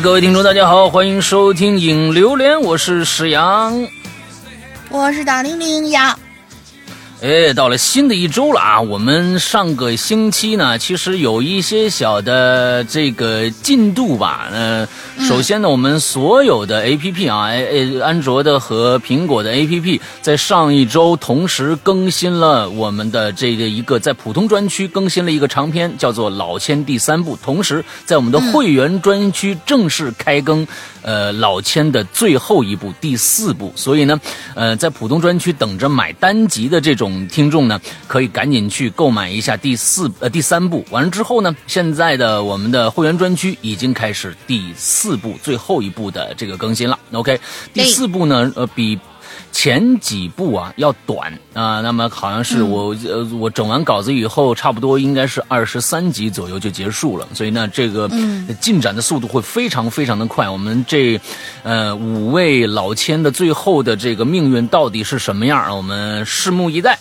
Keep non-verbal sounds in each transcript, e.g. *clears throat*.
各位听众，大家好，欢迎收听《影榴莲》，我是史阳，我是大玲玲呀。哎，到了新的一周了啊！我们上个星期呢，其实有一些小的这个进度吧。呃，首先呢，我们所有的 A P P 啊，哎哎，安卓的和苹果的 A P P 在上一周同时更新了我们的这个一个在普通专区更新了一个长篇，叫做《老千》第三部。同时，在我们的会员专区正式开更，呃，《老千》的最后一部第四部。所以呢，呃，在普通专区等着买单集的这种。听众呢，可以赶紧去购买一下第四呃第三部。完了之后呢，现在的我们的会员专区已经开始第四部最后一部的这个更新了。OK，第四部呢，呃，比前几部啊要短啊。那么好像是我呃我整完稿子以后，差不多应该是二十三集左右就结束了。所以呢，这个进展的速度会非常非常的快。我们这呃五位老千的最后的这个命运到底是什么样？我们拭目以待。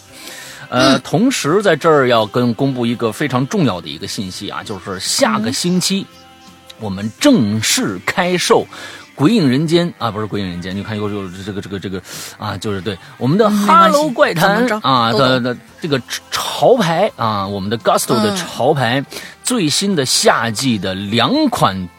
呃，同时在这儿要跟公布一个非常重要的一个信息啊，就是下个星期我们正式开售《鬼影人间》啊，不是《鬼影人间》，你看又又这个这个这个啊，就是对我们的《哈喽怪谈》啊的的这个潮牌啊，我们的 Gusto 的潮牌最新的夏季的两款。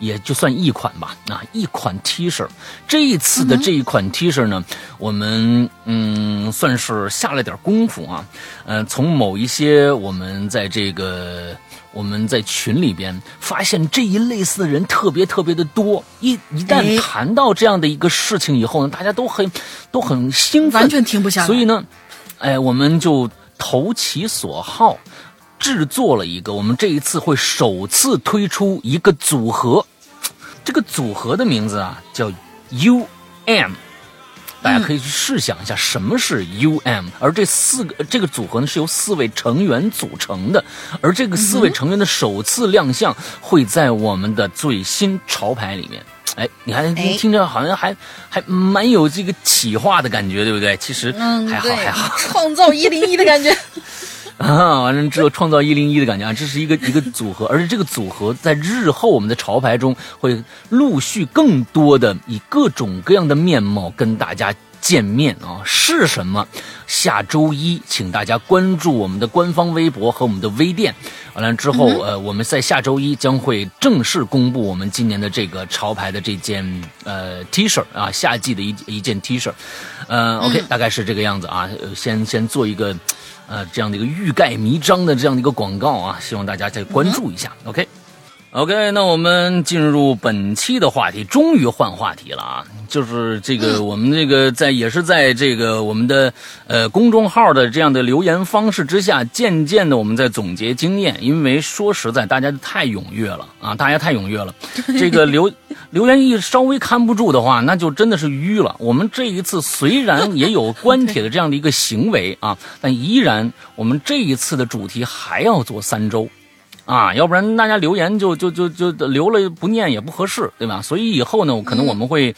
也就算一款吧，啊，一款 T 恤。这一次的这一款 T 恤呢，我们嗯算是下了点功夫啊，嗯，从某一些我们在这个我们在群里边发现这一类似的人特别特别的多，一一旦谈到这样的一个事情以后呢，大家都很都很兴奋，完全停不下来。所以呢，哎，我们就投其所好。制作了一个，我们这一次会首次推出一个组合，这个组合的名字啊叫 U M，大家可以去试想一下什么是 U M，而这四个这个组合呢是由四位成员组成的，而这个四位成员的首次亮相会在我们的最新潮牌里面。哎，你看听着好像还还蛮有这个企划的感觉，对不对？其实还好还好，*laughs* 创造一零一的感觉。啊，完了之后创造一零一的感觉啊，这是一个一个组合，而且这个组合在日后我们的潮牌中会陆续更多的以各种各样的面貌跟大家见面啊，是什么？下周一，请大家关注我们的官方微博和我们的微店。完了之后，呃，我们在下周一将会正式公布我们今年的这个潮牌的这件呃 T 恤啊，夏季的一一件 T 恤。呃，OK，大概是这个样子啊，先先做一个。呃，这样的一个欲盖弥彰的这样的一个广告啊，希望大家再关注一下，OK。OK，OK，那我们进入本期的话题，终于换话题了啊，就是这个我们这个在也是在这个我们的呃公众号的这样的留言方式之下，渐渐的我们在总结经验，因为说实在，大家太踊跃了啊，大家太踊跃了，这个留。留言一稍微看不住的话，那就真的是淤了。我们这一次虽然也有 *laughs* 关帖的这样的一个行为啊，但依然我们这一次的主题还要做三周，啊，要不然大家留言就就就就留了不念也不合适，对吧？所以以后呢，可能我们会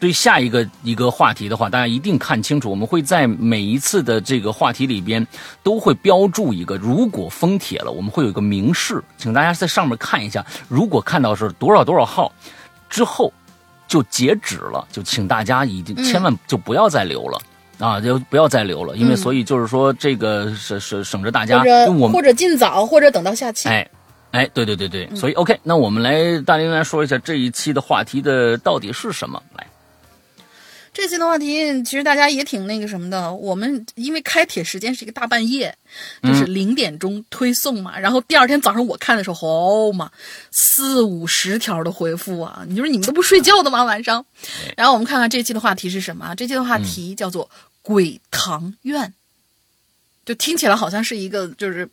对下一个一个话题的话，大家一定看清楚，我们会在每一次的这个话题里边都会标注一个，如果封帖了，我们会有一个明示，请大家在上面看一下，如果看到是多少多少号。之后就截止了，就请大家已经千万就不要再留了啊，就不要再留了，因为所以就是说这个省省省着大家，我们或者尽早，或者等到下期。哎哎，对对对对，所以 OK，那我们来大林来说一下这一期的话题的到底是什么来。这期的话题其实大家也挺那个什么的，我们因为开帖时间是一个大半夜，就是零点钟推送嘛，然后第二天早上我看的时候，哦嘛，四五十条的回复啊，你说你们都不睡觉的吗？晚上？然后我们看看这期的话题是什么？这期的话题叫做“鬼堂院”。就听起来好像是一个就是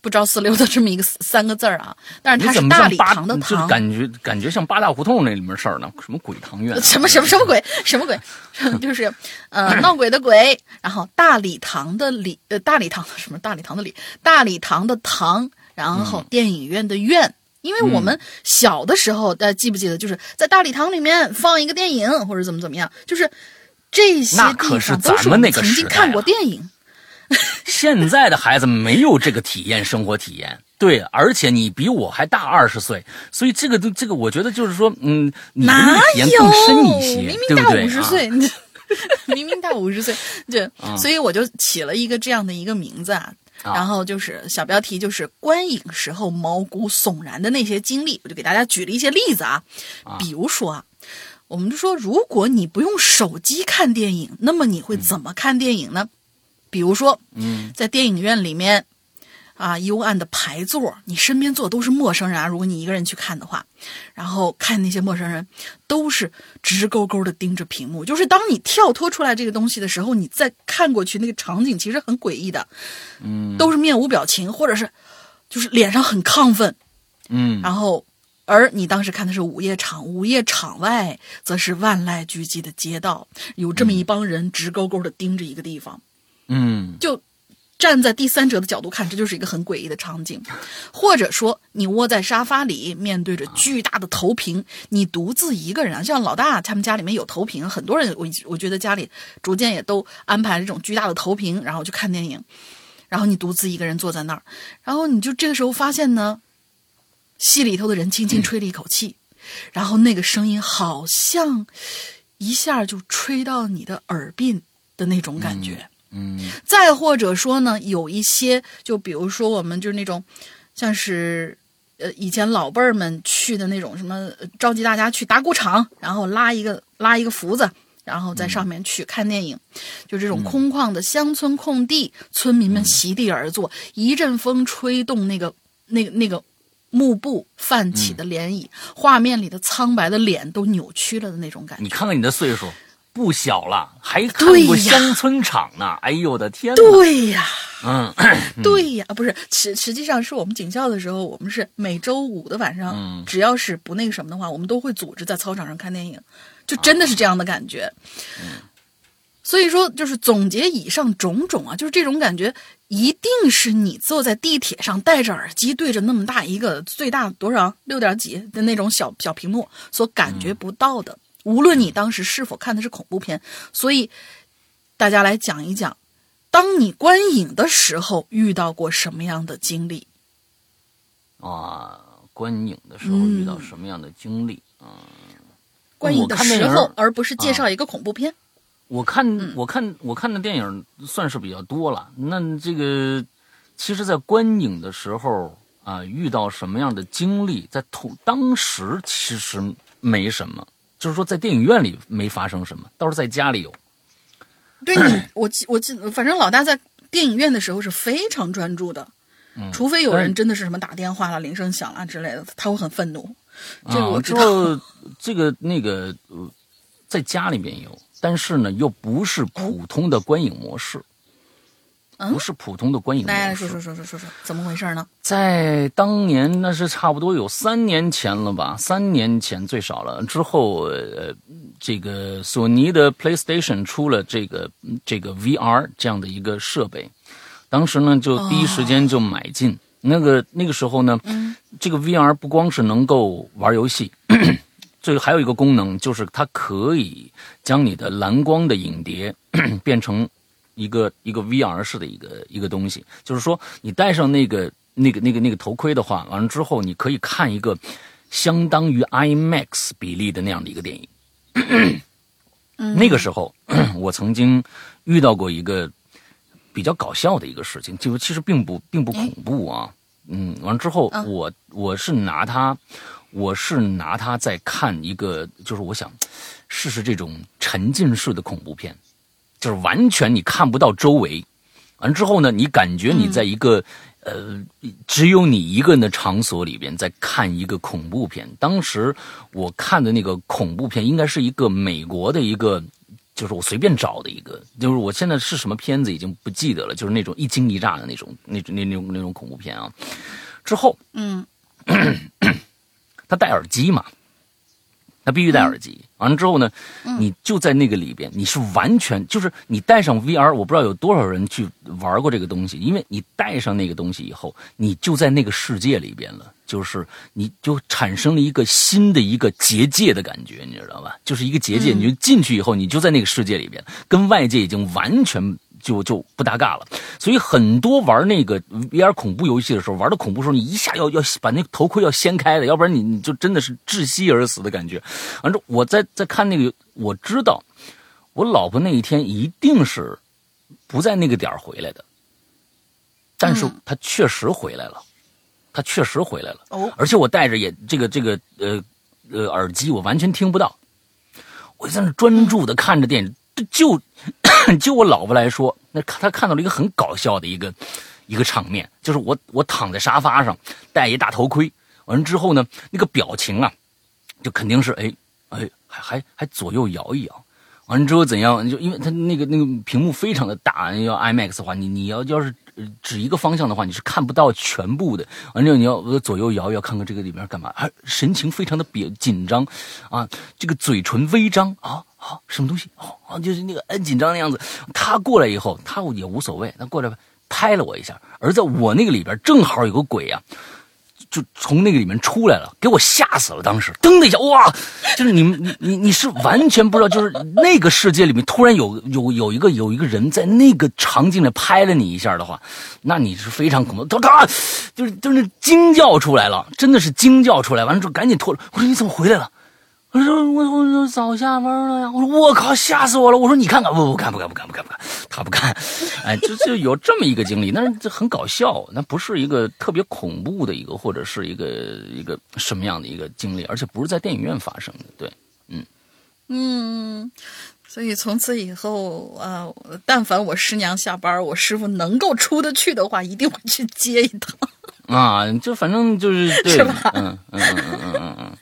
不着四六的这么一个 *laughs* 三个字儿啊，但是它是大礼堂的堂，感觉感觉像八大胡同那里面事儿呢，什么鬼堂院？什么什么什么鬼？什么鬼？*laughs* 就是呃闹鬼的鬼，*laughs* 然后大礼堂的礼，呃大礼堂什么大礼堂的礼，大礼堂的堂，然后电影院的院，因为我们小的时候，大家记不记得，就是在大礼堂里面放一个电影或者怎么怎么样，就是这些地方都是我们曾经看过电影。*laughs* 现在的孩子没有这个体验，生活体验。对，而且你比我还大二十岁，所以这个都这个，我觉得就是说，嗯，你的那哪个体验更深一些，有？明明大？五十岁，*laughs* 明明大五十岁，对，*laughs* 所以我就起了一个这样的一个名字啊。啊然后就是小标题，就是观影时候毛骨悚然的那些经历，我就给大家举了一些例子啊，比如说啊，我们就说，如果你不用手机看电影，那么你会怎么看电影呢？比如说，嗯，在电影院里面，啊，幽暗的排座，你身边坐的都是陌生人啊。如果你一个人去看的话，然后看那些陌生人都是直勾勾的盯着屏幕，就是当你跳脱出来这个东西的时候，你再看过去那个场景其实很诡异的，嗯都是面无表情，或者是就是脸上很亢奋，嗯然后。而你当时看的是午夜场，午夜场外则是万籁俱寂的街道，有这么一帮人直勾勾的盯着一个地方。嗯就站在第三者的角度看，这就是一个很诡异的场景。或者说，你窝在沙发里，面对着巨大的投屏，你独自一个人啊，像老大他们家里面有投屏，很多人我我觉得家里逐渐也都安排这种巨大的投屏，然后去看电影。然后你独自一个人坐在那儿，然后你就这个时候发现呢，戏里头的人轻轻吹了一口气，然后那个声音好像一下就吹到你的耳鬓的那种感觉。嗯再或者说呢，有一些，就比如说我们就是那种，像是呃以前老辈儿们去的那种什么，呃召集大家去打鼓场，然后拉一个拉一个福子，然后在上面去看电影，就这种空旷的乡村空地，村民们席地而坐，一阵风吹动那个那个那个。幕布泛起的涟漪，画面里的苍白的脸都扭曲了的那种感觉。你看看你的岁数不小了，还看过乡村场呢？哎呦我的天哪！对呀，嗯 *clears throat* 对呀，不是实实际上是我们警校的时候，我们是每周五的晚上，嗯只要是不那个什么的话，我们都会组织在操场上看电影，就真的是这样的感觉。所以说，就是总结以上种种啊，就是这种感觉，一定是你坐在地铁上戴着耳机，对着那么大一个最大多少六点几的那种小小屏幕所感觉不到的。无论你当时是否看的是恐怖片，所以大家来讲一讲，当你观影的时候遇到过什么样的经历？啊，观影的时候遇到什么样的经历啊？观影的时候，而不是介绍一个恐怖片。我看我看我看的电影算是比较多了。那这个，其实，在观影的时候啊，遇到什么样的经历，在同当时其实没什么，就是说在电影院里没发生什么，倒是在家里有。对你，*clears throat* 我记我记，反正老大在电影院的时候是非常专注的，除非有人真的是什么打电话了、铃声响了之类的，他会很愤怒。这个啊，我知道。之后这个那个呃，在家里面有，但是呢，又不是普通的观影模式，嗯不是普通的观影模式。来来说说说说说说，怎么回事呢？在当年那是差不多有三年前了吧，三年前最少了。之后，呃，这个索尼的 PlayStation 出了这个这个 VR 这样的一个设备，当时呢就第一时间就买进。那个那个时候呢，这个 VR 不光是能够玩游戏，这个还有一个功能，就是它可以将你的蓝光的影碟 *clears throat* 变成一个一个 VR 式的一个一个东西，就是说你戴上那个那个那个那个头盔的话，完了之后你可以看一个相当于 IMAX 比例的那样的一个电影。那个时候，*clears throat* 我曾经遇到过一个比较搞笑的一个事情，就其实并不并不恐怖啊。嗯，完了之后，嗯我我是拿它，我是拿它在看一个，就是我想试试这种沉浸式的恐怖片，就是完全你看不到周围，完之后呢，你感觉你在一个、呃只有你一个人的场所里边在看一个恐怖片。当时我看的那个恐怖片应该是一个美国的一个。就是我随便找的一个，就是我现在是什么片子已经不记得了，就是那种一惊一乍的那种、那种、那那种那种恐怖片啊。之后嗯 *coughs* 他戴耳机嘛，他必须戴耳机。完了之后呢，你就在那个里边，你是完全就是你戴上 VR，我不知道有多少人去玩过这个东西，因为你戴上那个东西以后，你就在那个世界里边了，就是你就产生了一个新的一个结界的感觉，你知道吧？就是一个结界，你就进去以后，你就在那个世界里边，跟外界已经完全就就不搭嘎了。所以很多玩那个 VR 恐怖游戏的时候，玩的恐怖时候，你一下要要把那个头盔要掀开的，要不然你你就真的是窒息而死的感觉。反正我在在看那个，我知道我老婆那一天一定是不在那个点儿回来的，但是她确实回来了，她确实回来了。哦，而且我戴着也这个这个呃呃耳机，我完全听不到。我在那专注的看着电影，就 *coughs* 就我老婆来说，那她看到了一个很搞笑的一个一个场面，就是我我躺在沙发上，戴一大头盔，完了之后呢，那个表情啊，就肯定是哎哎还还还左右摇一摇，完了之后怎样？就因为它那个那个屏幕非常的大，要 IMAX 的话，你你要要是指一个方向的话，你是看不到全部的。完之后你要左右摇一摇，看看这个里面干嘛？还神情非常的别紧张啊，这个嘴唇微张啊啊，什么东西？啊，就是那个很紧张的样子。他过来以后，他也无所谓，他过来拍了我一下，而在我那个里边正好有个鬼啊、就从那个里面出来了，给我吓死了。当时噔的一下，哇，就是你们你你你是完全不知道，就是那个世界里面突然有有有一个有一个人在那个场景里拍了你一下的话，那你是非常恐怖。他他就是就是惊叫出来了，真的是惊叫出来，完了之后赶紧脱了。我说你怎么回来了？我说我我我早下班了呀！我说我靠，吓死我了！我说你看看，不不看不看不看不看不看，他不看，哎，就就有这么一个经历，但是这很搞笑，那不是一个特别恐怖的一个，或者是一个一个什么样的一个经历，而且不是在电影院发生的，对，嗯。嗯，所以从此以后啊、但凡我师娘下班，我师傅能够出得去的话，一定会去接一趟。啊，就反正就是对，是吧？嗯嗯嗯嗯嗯嗯嗯，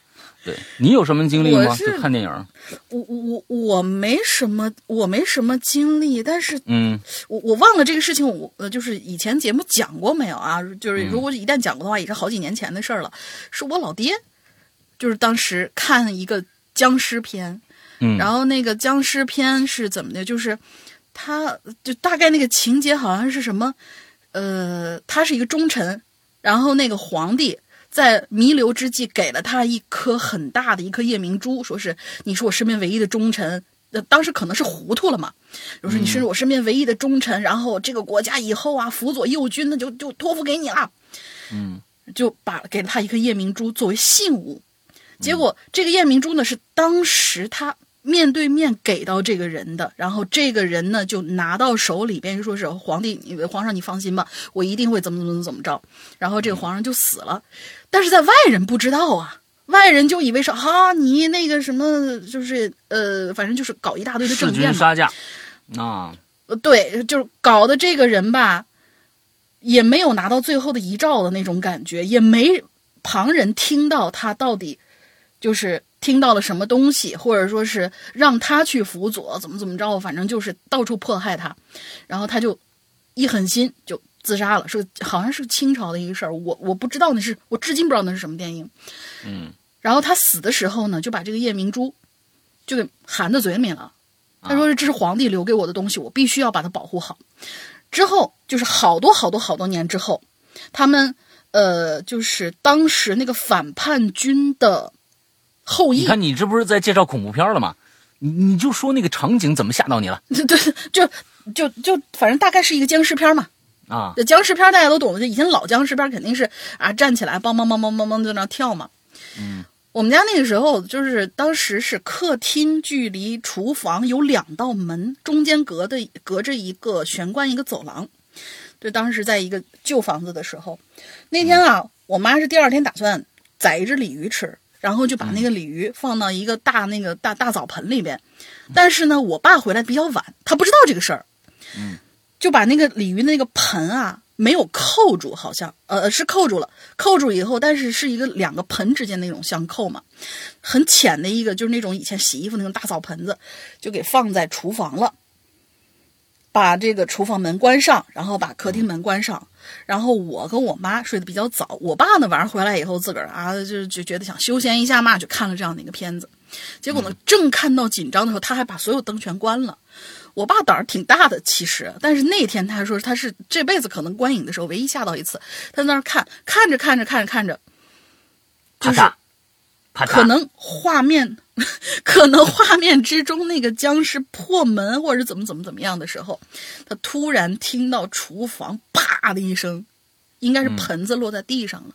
对你有什么经历吗？就看电影，我我我没什么，我没什么经历，但是嗯我我忘了这个事情，我呃就是以前节目讲过没有啊？就是如果一旦讲过的话，也是好几年前的事儿了。是我老爹，就是当时看一个僵尸片，嗯，然后那个僵尸片是怎么的？就是他就大概那个情节好像是什么，呃，他是一个忠臣，然后那个皇帝在弥留之际给了他一颗很大的一颗夜明珠，说是你是我身边唯一的忠臣。呃，当时可能是糊涂了嘛，就说你是我身边唯一的忠臣，然后这个国家以后啊辅佐右军，那就就托付给你了。嗯就把给了他一颗夜明珠作为信物。结果这个夜明珠呢是当时他面对面给到这个人的，然后这个人呢就拿到手里边，说是皇帝，你皇上你放心吧，我一定会怎么怎么怎么着。然后这个皇上就死了，但是在外人不知道啊。外人就以为是哈、你那个什么，就是呃，反正就是搞一大堆的证件，杀价啊，对，就是搞的这个人吧，也没有拿到最后的遗诏的那种感觉，也没旁人听到他到底就是听到了什么东西，或者说是让他去辅佐，怎么怎么着，反正就是到处迫害他，然后他就一狠心就自杀了，是好像是清朝的一个事儿，我我不知道那是我至今不知道那是什么电影，嗯然后他死的时候呢，就把这个夜明珠就给含在嘴里面了。他说：“这是皇帝留给我的东西，我必须要把它保护好。”之后就是好多好多好多年之后，他们呃，就是当时那个反叛军的后裔，你看你这不是在介绍恐怖片了吗？你你就说那个场景怎么吓到你了对 *laughs* 对，就就就反正大概是一个僵尸片嘛。啊？这僵尸片大家都懂的，就以前老僵尸片肯定是啊站起来梆梆梆梆梆梆在那跳嘛。嗯，我们家那个时候就是当时是客厅距离厨房有两道门，中间隔的隔着一个玄关一个走廊。就，当时在一个旧房子的时候，那天啊，我妈是第二天打算宰一只鲤鱼吃，然后就把那个鲤鱼放到一个大那个大大澡盆里边。但是呢，我爸回来比较晚，他不知道这个事儿，嗯，就把那个鲤鱼那个盆啊没有扣住，好像呃是扣住了，扣住以后，但是是一个两个盆之间那种相扣嘛，很浅的一个，就是那种以前洗衣服那种大澡盆子，就给放在厨房了。把这个厨房门关上，然后把客厅门关上，然后我跟我妈睡得比较早，我爸呢晚上回来以后自个儿啊就就觉得想休闲一下嘛，就看了这样的一个片子，结果呢正看到紧张的时候，他还把所有灯全关了。我爸胆儿挺大的，其实，但是那天他说他是这辈子可能观影的时候唯一吓到一次，他在那儿看，看着看着看着看着，就是可能画面 *laughs* 可能画面之中那个僵尸破门或者怎么怎么怎么样的时候，他突然听到厨房啪的一声，应该是盆子落在地上了，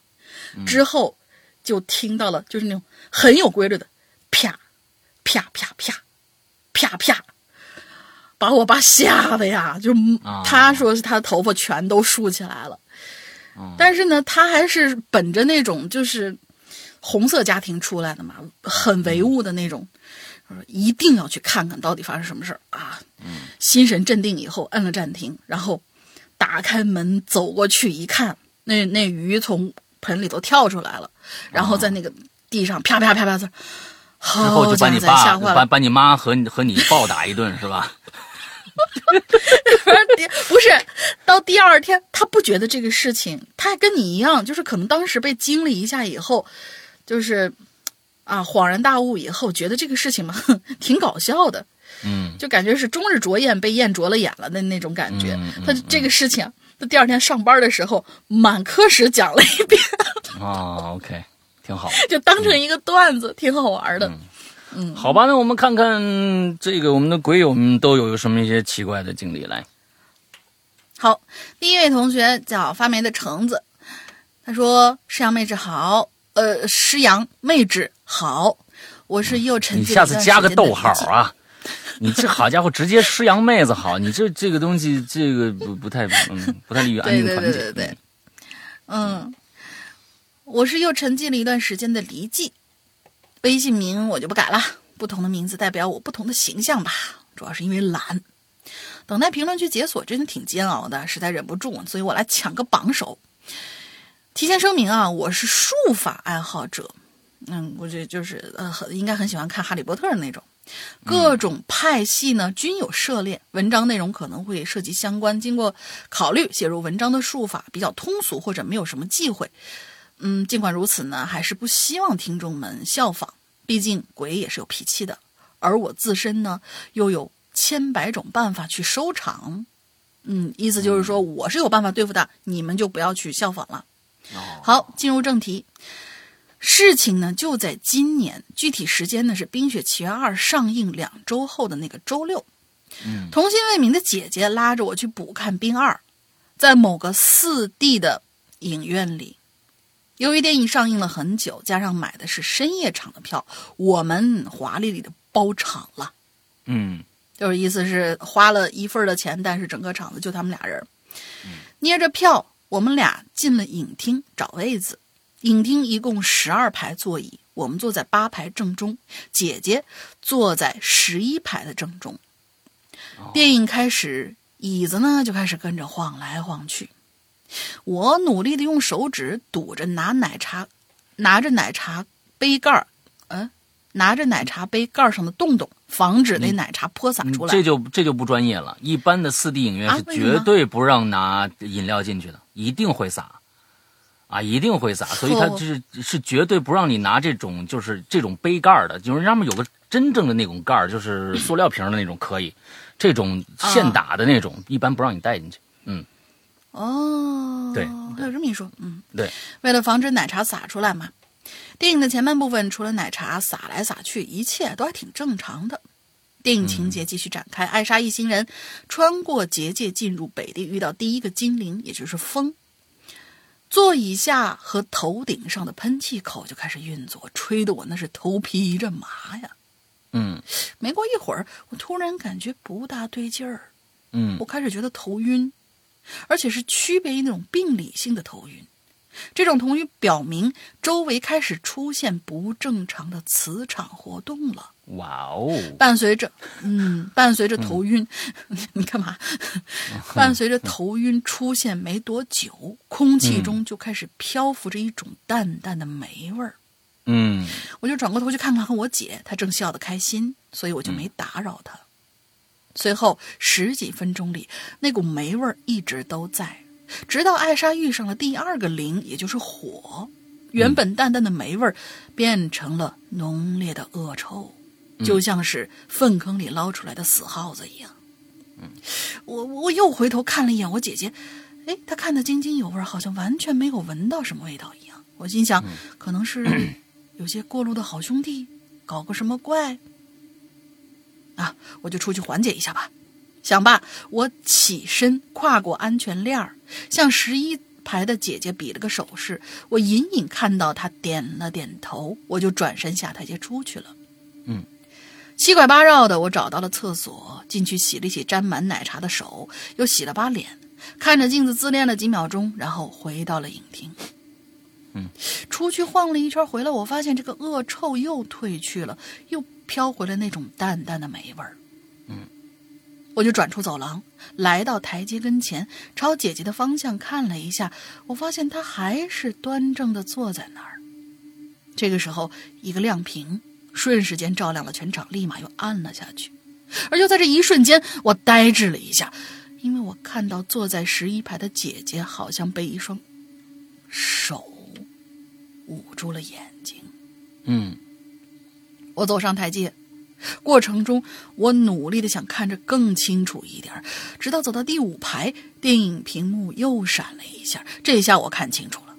之后就听到了就是那种很有规律的啪啪啪啪啪啪，把我爸吓得呀，就他说是他的头发全都竖起来了，但是呢，他还是本着那种就是。红色家庭出来的嘛，很唯物的那种，说一定要去看看到底发生什么事儿啊！心神镇定以后，摁了暂停，然后打开门走过去一看，那那鱼从盆里头跳出来了，然后在那个地上啪啪啪啪的，好家伙，吓坏了，把把你妈和和你暴打一顿是吧？*laughs* 不是，到第二天他不觉得这个事情，他还跟你一样，就是可能当时被惊了一下以后。就是，啊，恍然大悟以后，觉得这个事情嘛，*laughs* 挺搞笑的，嗯，就感觉是终日着眼被燕啄了眼了的那种感觉。他这个事情，他第二天上班的时候，满科室讲了一遍。啊，OK，挺好，*laughs* 就当成一个段子，挺好玩的。嗯，好吧，那我们看看这个我们的鬼友们都有什么一些奇怪的经历来。好，第一位同学叫发霉的橙子，他说：“师阳妹子好。”呃，师阳妹纸好，我是又沉。你下次加个逗号啊！你这好家伙，直接师阳妹子好，你这这个东西，这个不不太嗯，不太利于安定团结。对对对对对，嗯，我是又沉寂了一段时间的离记，微信名我就不改了，不同的名字代表我不同的形象吧，主要是因为懒，等待评论区解锁真的挺煎熬的，实在忍不住，所以我来抢个榜首。提前声明啊，我是术法爱好者，嗯，我觉得就是呃，很应该很喜欢看《哈利波特》的那种，各种派系呢均有涉猎。文章内容可能会涉及相关，经过考虑写入文章的术法比较通俗或者没有什么忌讳。嗯，尽管如此呢，还是不希望听众们效仿，毕竟鬼也是有脾气的，而我自身呢又有千百种办法去收场。嗯，意思就是说我是有办法对付的，你们就不要去效仿了。好，进入正题。事情呢就在今年，具体时间呢是《冰雪奇缘二》上映两周后的那个周六。嗯，童心未泯的姐姐拉着我去补看《冰二》，在某个四 D 的影院里。由于电影上映了很久，加上买的是深夜场的票，我们华丽丽的包场了。嗯，就是意思是花了一份的钱，但是整个场子就他们俩人，捏着票。我们俩进了影厅找位子，影厅一共十二排座椅，我们坐在八排正中，姐姐坐在十一排的正中。电影开始，椅子呢就开始跟着晃来晃去，我努力的用手指堵着拿奶茶，拿着奶茶杯盖儿，嗯，拿着奶茶杯盖上的洞洞。防止那奶茶泼洒出来，这就这就不专业了。一般的四 D 影院是绝对不让拿饮料进去的，一定会洒，啊，一定会洒。所以它就是是绝对不让你拿这种就是这种杯盖的，就是上面有个真正的那种盖就是塑料瓶的那种可以，这种现打的那种一般不让你带进去。嗯，哦，对，还有这么一说，嗯，对，为了防止奶茶洒出来嘛。电影的前半部分，除了奶茶洒来洒去，一切都还挺正常的。电影情节继续展开，艾莎一行人穿过结界进入北地，遇到第一个精灵，也就是风。座椅下和头顶上的喷气口就开始运作，吹得我那是头皮一阵麻呀。嗯，没过一会儿，我突然感觉不大对劲儿。嗯，我开始觉得头晕，而且是区别于那种病理性的头晕。这种同语表明周围开始出现不正常的磁场活动了。哇哦！伴随着，嗯，伴随着头晕，*laughs* 你干嘛？伴随着头晕出现没多久，空气中就开始漂浮着一种淡淡的霉味儿。嗯，我就转过头去看看看我姐，她正笑得开心，所以我就没打扰她。随后十几分钟里，那股霉味儿一直都在。直到艾莎遇上了第二个灵，也就是火，原本淡淡的霉味儿变成了浓烈的恶臭，就像是粪坑里捞出来的死耗子一样。嗯，我我又回头看了一眼我姐姐，哎，她看得津津有味，好像完全没有闻到什么味道一样。我心想，可能是 *clears throat* 有些过路的好兄弟，搞个什么怪？啊，我就出去缓解一下吧。想罢，我起身跨过安全链儿，向十一排的姐姐比了个手势。我隐隐看到她点了点头，我就转身下台阶出去了。嗯，七拐八绕的，我找到了厕所，进去洗了洗沾满奶茶的手，又洗了把脸，看着镜子自恋了几秒钟，然后回到了影厅。嗯，出去晃了一圈，回来我发现这个恶臭又褪去了，又飘回了那种淡淡的霉味儿。我就转出走廊，来到台阶跟前，朝姐姐的方向看了一下，我发现她还是端正的坐在那儿。这个时候，一个亮屏瞬时间照亮了全场，立马又暗了下去。而就在这一瞬间，我呆滞了一下，因为我看到坐在十一排的姐姐好像被一双手捂住了眼睛。嗯，我走上台阶。过程中，我努力的想看着更清楚一点，直到走到第五排，电影屏幕又闪了一下，这下我看清楚了，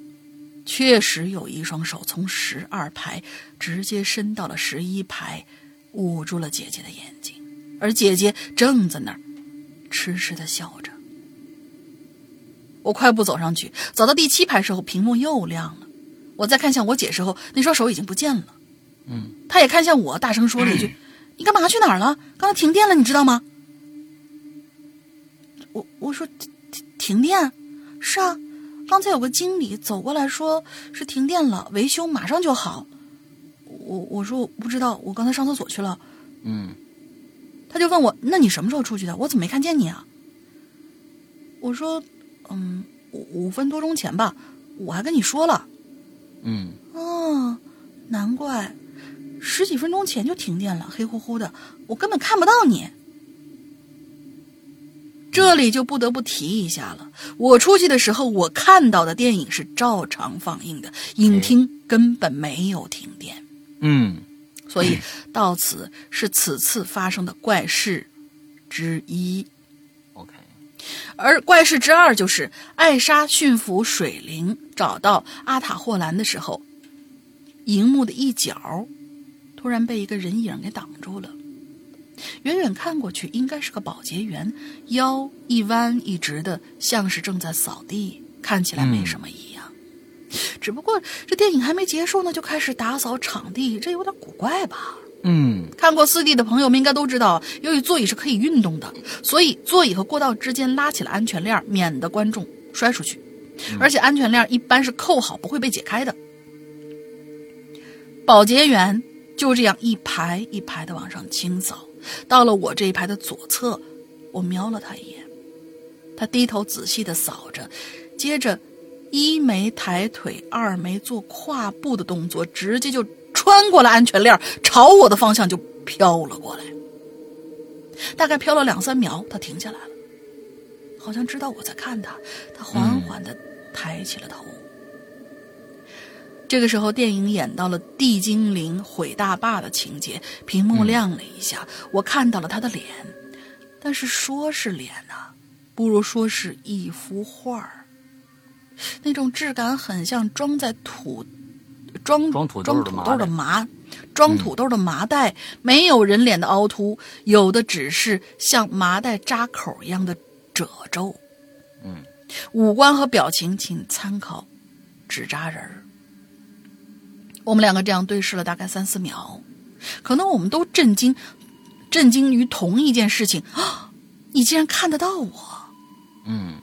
确实有一双手从十二排直接伸到了十一排，捂住了姐姐的眼睛，而姐姐正在那儿痴痴的笑着。我快步走上去，走到第七排时候，屏幕又亮了，我再看向我姐时候，那双手已经不见了。嗯，她也看向我，大声说了一句。你干嘛去哪儿了？刚才停电了，你知道吗？我我说停停停电，是啊，刚才有个经理走过来说是停电了，维修马上就好。我我说我不知道，我刚才上厕所去了。嗯，他就问我，那你什么时候出去的？我怎么没看见你啊？我说，嗯，五五分多钟前吧，我还跟你说了。嗯，哦，难怪。十几分钟前就停电了，黑乎乎的，我根本看不到你。这里就不得不提一下了，我出去的时候，我看到的电影是照常放映的，影厅根本没有停电。嗯，所以到此是此次发生的怪事之一。OK，而怪事之二就是艾莎驯服水灵，找到阿塔霍兰的时候，荧幕的一角。突然被一个人影给挡住了，远远看过去，应该是个保洁员，腰一弯一直的，像是正在扫地，看起来没什么异样。只不过这电影还没结束呢，就开始打扫场地，这有点古怪吧？嗯，看过四 D 的朋友们应该都知道，由于座椅是可以运动的，所以座椅和过道之间拉起了安全链，免得观众摔出去。而且安全链一般是扣好，不会被解开的。保洁员。就这样一排一排的往上清扫，到了我这一排的左侧，我瞄了他一眼，他低头仔细的扫着，接着一没抬腿，二没做跨步的动作，直接就穿过了安全链，朝我的方向就飘了过来。大概飘了两三秒，他停下来了，好像知道我在看他，他缓缓的抬起了头。这个时候，电影演到了地精灵毁大坝的情节，屏幕亮了一下，我看到了他的脸，但是说是脸呢，不如说是一幅画儿，那种质感很像装在土装装土豆的麻装土豆的麻袋，没有人脸的凹凸，有的只是像麻袋扎口一样的褶皱。嗯，五官和表情请参考纸扎人儿。我们两个这样对视了大概三四秒，可能我们都震惊，震惊于同一件事情啊！你竟然看得到我？嗯，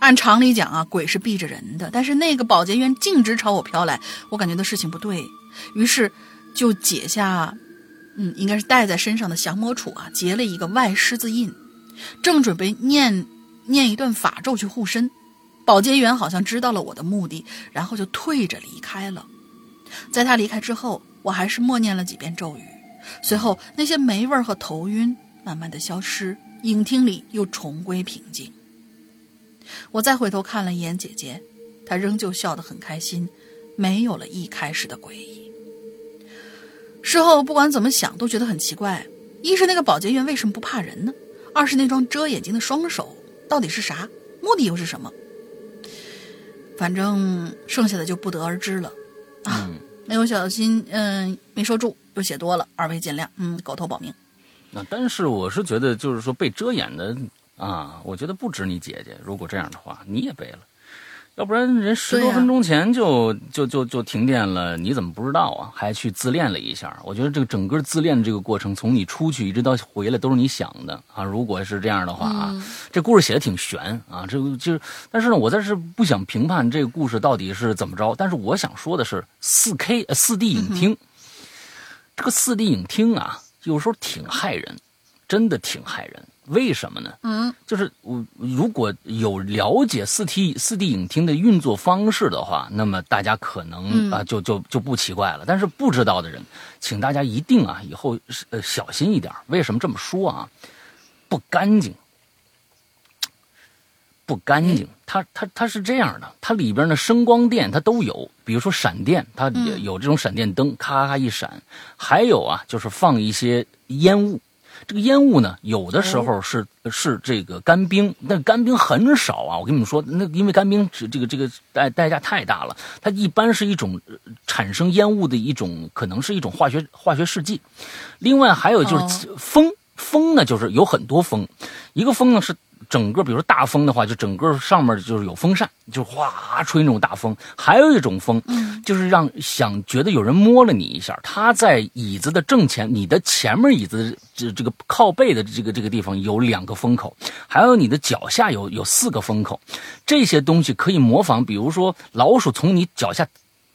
按常理讲啊，鬼是避着人的，但是那个保洁员径直朝我飘来，我感觉到事情不对，于是就解下，嗯，应该是戴在身上的降魔杵啊，结了一个外狮子印，正准备念念一段法咒去护身，保洁员好像知道了我的目的，然后就退着离开了。在他离开之后，我还是默念了几遍咒语，随后那些霉味和头晕慢慢的消失，影厅里又重归平静。我再回头看了一眼姐姐，她仍旧笑得很开心，没有了一开始的诡异。事后不管怎么想都觉得很奇怪：一是那个保洁员为什么不怕人呢？二是那双遮眼睛的双手到底是啥？目的又是什么？反正剩下的就不得而知了。啊，没有小心，嗯，没说住，又写多了，二位见谅。嗯，狗头保命。那但是我是觉得，就是说被遮掩的啊，我觉得不止你姐姐。如果这样的话，你也背了。要不然人十多分钟前就就就就停电了，你怎么不知道啊？还去自恋了一下。我觉得这个整个自恋的这个过程，从你出去一直到回来，都是你想的啊。如果是这样的话啊，这故事写的挺悬啊。这个就是，但是呢，我暂时不想评判这个故事到底是怎么着。但是我想说的是，四 K 呃四 D 影厅，这个四 D 影厅啊，有时候挺害人，真的挺害人。为什么呢？嗯，就是我如果有了解四 T 四 D 影厅的运作方式的话，那么大家可能啊就就就不奇怪了。但是不知道的人，请大家一定啊以后呃小心一点。为什么这么说啊？不干净，不干净。它它它是这样的，它里边的声光电它都有，比如说闪电，它也有这种闪电灯，咔咔一闪。还有啊，就是放一些烟雾。这个烟雾呢，有的时候是是这个干冰，那干冰很少啊。我跟你们说，那因为干冰这这个这个代代价太大了，它一般是一种产生烟雾的一种，可能是一种化学化学试剂。另外还有就是风，风呢就是有很多风，一个风呢是。整个，比如说大风的话，就整个上面就是有风扇，就哗吹那种大风。还有一种风，就是让想觉得有人摸了你一下。他在椅子的正前，你的前面椅子这这个靠背的这个这个地方有两个风口，还有你的脚下有有四个风口。这些东西可以模仿，比如说老鼠从你脚下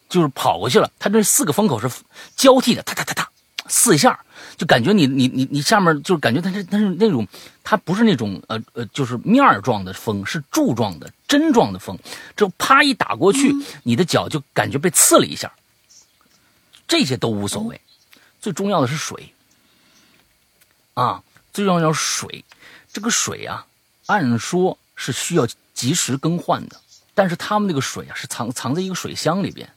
就是跑过去了，它这四个风口是交替的，哒哒哒哒四下。就感觉你你你你下面就是感觉它是它是那种，它不是那种呃呃就是面状的风，是柱状的针状的风，就啪一打过去，你的脚就感觉被刺了一下。这些都无所谓，最重要的是水啊，最重要是水。这个水啊，按说是需要及时更换的，但是他们那个水啊是藏藏在一个水箱里边。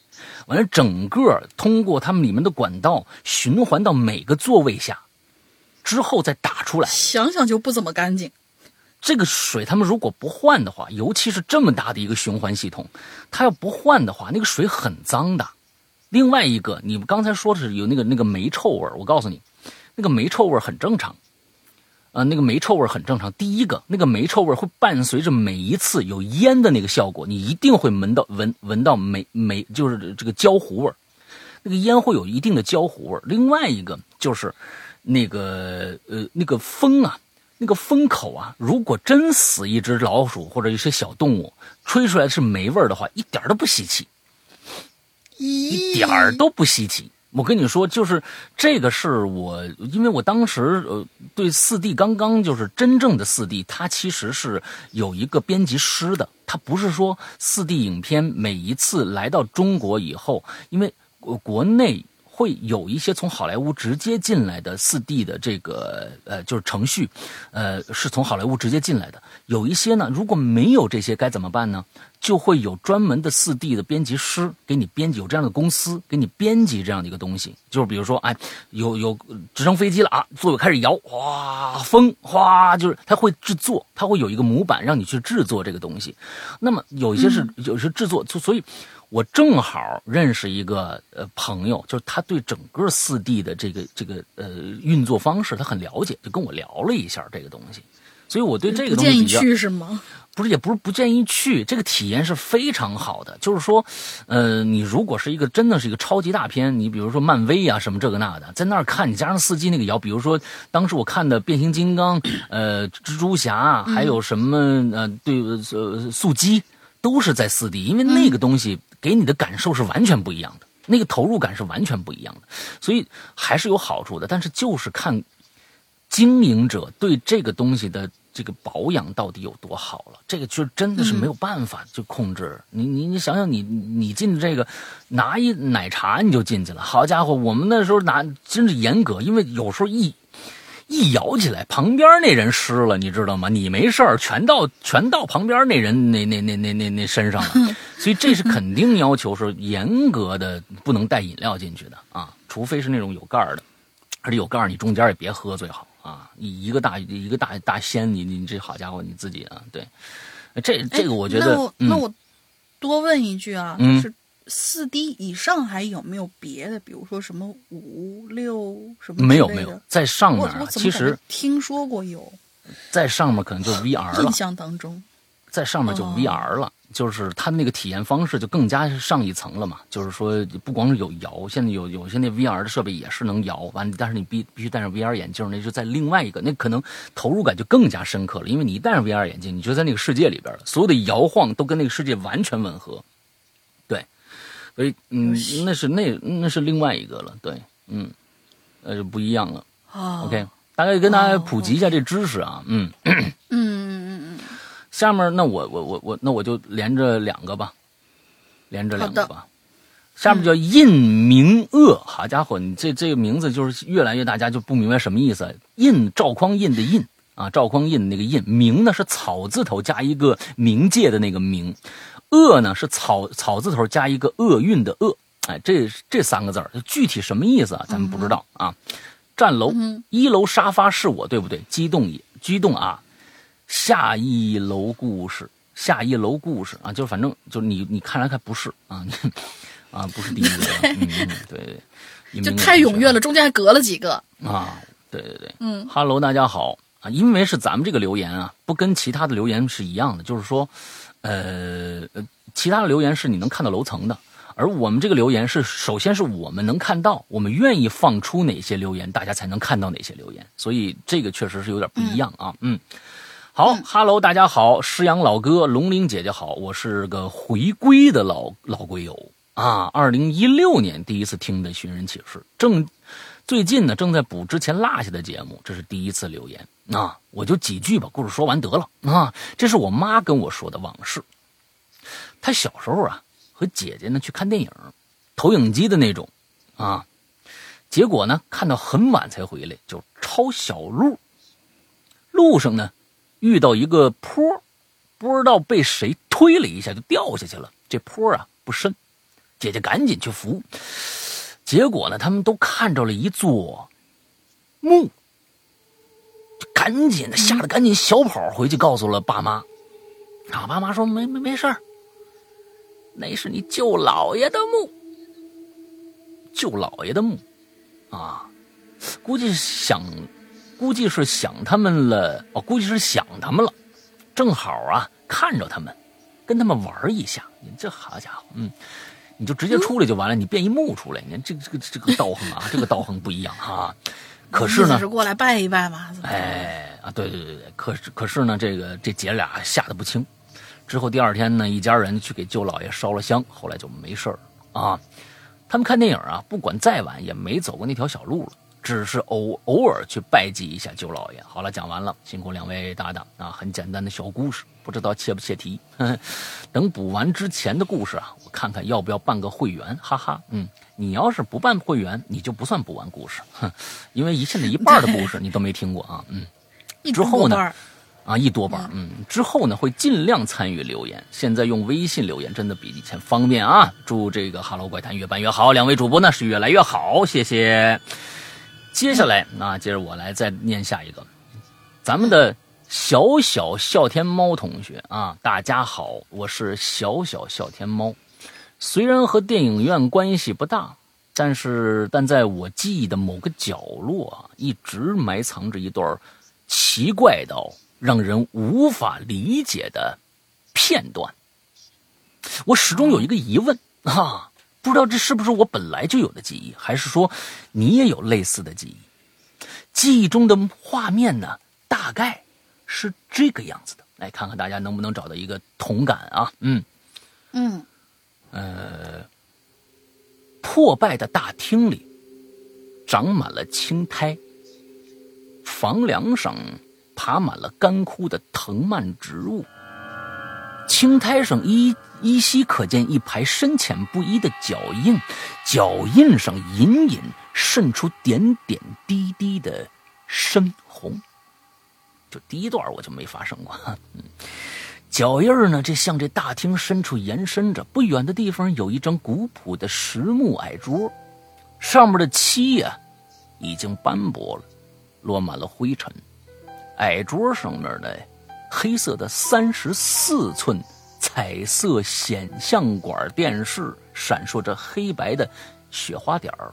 完了，整个通过他们里面的管道循环到每个座位下，之后再打出来。想想就不怎么干净。这个水他们如果不换的话，尤其是这么大的一个循环系统，它要不换的话，那个水很脏的。另外一个，你们刚才说的是有那个那个煤臭味我告诉你，那个煤臭味很正常。呃，那个煤臭味很正常。第一个，那个煤臭味会伴随着每一次有烟的那个效果，你一定会闻到闻闻到煤煤，就是这个焦糊味那个烟会有一定的焦糊味另外一个就是，那个呃那个风啊，那个风口啊，如果真死一只老鼠或者一些小动物，吹出来是煤味的话，一点都不稀奇，一点儿都不稀奇。我跟你说，就是这个是我，因为我当时呃对四 D 刚刚就是真正的四 D，它其实是有一个编辑师的，它不是说四 D 影片每一次来到中国以后，因为国国内。会有一些从好莱坞直接进来的四 D 的这个呃，就是程序，呃，是从好莱坞直接进来的。有一些呢，如果没有这些该怎么办呢？就会有专门的四 D 的编辑师给你编辑，有这样的公司给你编辑这样的一个东西。就是比如说，哎，有有直升飞机了啊，座位开始摇，哗，风哗，就是它会制作，它会有一个模板让你去制作这个东西。那么有一些是有些制作，所以。我正好认识一个呃朋友，就是他对整个四 D 的这个这个呃运作方式他很了解，就跟我聊了一下这个东西，所以我对这个东西不建议去是吗？不是，也不是不建议去，这个体验是非常好的。就是说，呃，你如果是一个真的是一个超级大片，你比如说漫威啊什么这个那的，在那儿看，你加上四 D 那个摇，比如说当时我看的变形金刚、呃蜘蛛侠，还有什么呃对呃速激，都是在四 D，因为那个东西。给你的感受是完全不一样的，那个投入感是完全不一样的，所以还是有好处的。但是就是看经营者对这个东西的这个保养到底有多好了，这个就真的是没有办法就控制。你你你想想，你你进这个拿一奶茶你就进去了，好家伙，我们那时候拿真是严格，因为有时候一。一摇起来，旁边那人湿了，你知道吗？你没事儿，全到全到旁边那人那那那那那那身上了，*laughs* 所以这是肯定要求是严格的，不能带饮料进去的啊，除非是那种有盖儿的，而且有盖儿，你中间也别喝最好啊。一一个大一个大大仙，你你这好家伙，你自己啊，对，这这个我觉得，那我那我多问一句啊，就是四 D 以上还有没有别的？比如说什么五六什么？没有没有，在上面我其实听说过有，在上面可能就 VR 了。印象当中，在上面就 VR 了。就是它的那个体验方式就更加上一层了嘛，就是说不光是有摇，现在有有些那 VR 的设备也是能摇，完但是你必必须戴上 VR 眼镜，那就在另外一个，那可能投入感就更加深刻了，因为你一戴上 VR 眼镜，你就在那个世界里边了，所有的摇晃都跟那个世界完全吻合，对，所以嗯，那是那那是另外一个了，对，嗯，那就不一样了。OK，大概跟大家普及一下这知识啊，嗯。下面那我我我我那我就连着两个吧，连着两个吧。下面叫印明鄂，好家伙，你这这个名字就是越来越大家就不明白什么意思。印赵匡胤的印啊，赵匡胤那个印，明呢是草字头加一个冥界的那个冥，鄂呢是草草字头加一个厄运的厄。哎，这这三个字儿具体什么意思啊？咱们不知道啊。站楼一楼沙发是我对不对？激动也激动啊。下一楼故事，下一楼故事啊，就是反正就是你你看来看不是啊，*laughs* 啊不是第一个，*laughs* 嗯嗯对对，就太踊跃了，中间还隔了几个。啊，对对对，嗯。哈喽大家好啊，因为是咱们这个留言啊，不跟其他的留言是一样的，就是说，呃呃，其他的留言是你能看到楼层的，而我们这个留言是首先是我们能看到，我们愿意放出哪些留言，大家才能看到哪些留言，所以这个确实是有点不一样啊，嗯。好哈喽，大家好，诗阳老哥，龙玲姐姐好，我是个回归的老老龟友啊。二零一六年第一次听的《寻人启事》，正最近呢正在补之前落下的节目，这是第一次留言啊。我就几句把故事说完得了啊。这是我妈跟我说的往事。她小时候啊和姐姐呢去看电影，投影机的那种啊，结果呢看到很晚才回来，就抄小路，路上呢。遇到一个坡，不知道被谁推了一下就掉下去了。这坡啊不深，姐姐赶紧去扶。结果呢，他们都看着了一座墓，赶紧的吓得赶紧小跑回去告诉了爸妈。啊，爸妈说没没没事儿，那是你舅姥爷的墓，舅姥爷的墓啊，估计想。估计是想他们了，哦估计是想他们了，正好啊看着他们，跟他们玩一下。你这好家伙，嗯，你就直接出来就完了，你变一木出来，你看这个这个这个道行啊，*laughs* 这个道行不一样哈。可是呢，是过来拜一拜嘛。哎啊，对对对对，可是可是呢，这个这姐俩吓得不轻。之后第二天呢，一家人去给舅老爷烧了香，后来就没事儿啊。他们看电影啊，不管再晚也没走过那条小路了。只是偶偶尔去拜祭一下舅老爷。好了，讲完了，辛苦两位搭档啊！很简单的小故事，不知道切不切题。等补完之前的故事啊，我看看要不要办个会员，哈哈。嗯，你要是不办会员，你就不算补完故事，哼，因为一现在一半的故事你都没听过啊。嗯，之后呢？啊，一多半。嗯，之后呢会尽量参与留言。现在用微信留言真的比以前方便啊！祝这个《哈喽怪谈》越办越好，两位主播呢是越来越好，谢谢。接下来，那接着我来再念下一个。咱们的小小笑天猫同学啊，大家好，我是小小笑天猫。虽然和电影院关系不大，但是但在我记忆的某个角落啊，一直埋藏着一段奇怪到让人无法理解的片段。我始终有一个疑问啊。不知道这是不是我本来就有的记忆，还是说你也有类似的记忆？记忆中的画面呢，大概是这个样子的。来看看大家能不能找到一个同感啊？嗯嗯呃，破败的大厅里长满了青苔，房梁上爬满了干枯的藤蔓植物，青苔上依。依稀可见一排深浅不一的脚印，脚印上隐隐渗出点点滴滴的深红。就第一段我就没发生过。嗯，*laughs* 脚印呢，这向这大厅深处延伸着。不远的地方有一张古朴的实木矮桌，上面的漆呀已经斑驳了，落满了灰尘。矮桌上面的黑色的三十四寸。彩色显像管电视闪烁着黑白的雪花点儿。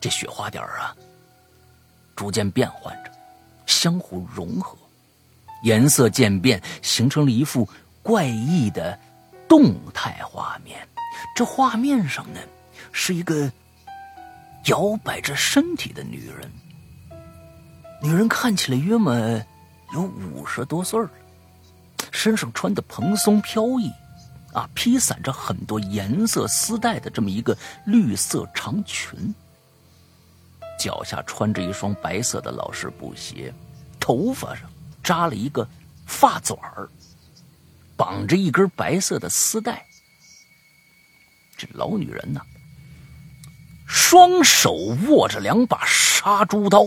这雪花点儿啊，逐渐变换着，相互融合，颜色渐变，形成了一幅怪异的动态画面。这画面上呢，是一个摇摆着身体的女人。女人看起来约么有五十多岁了，身上穿的蓬松飘逸，啊，披散着很多颜色丝带的这么一个绿色长裙。脚下穿着一双白色的老式布鞋，头发上扎了一个发卷儿，绑着一根白色的丝带。这老女人呢，双手握着两把杀猪刀。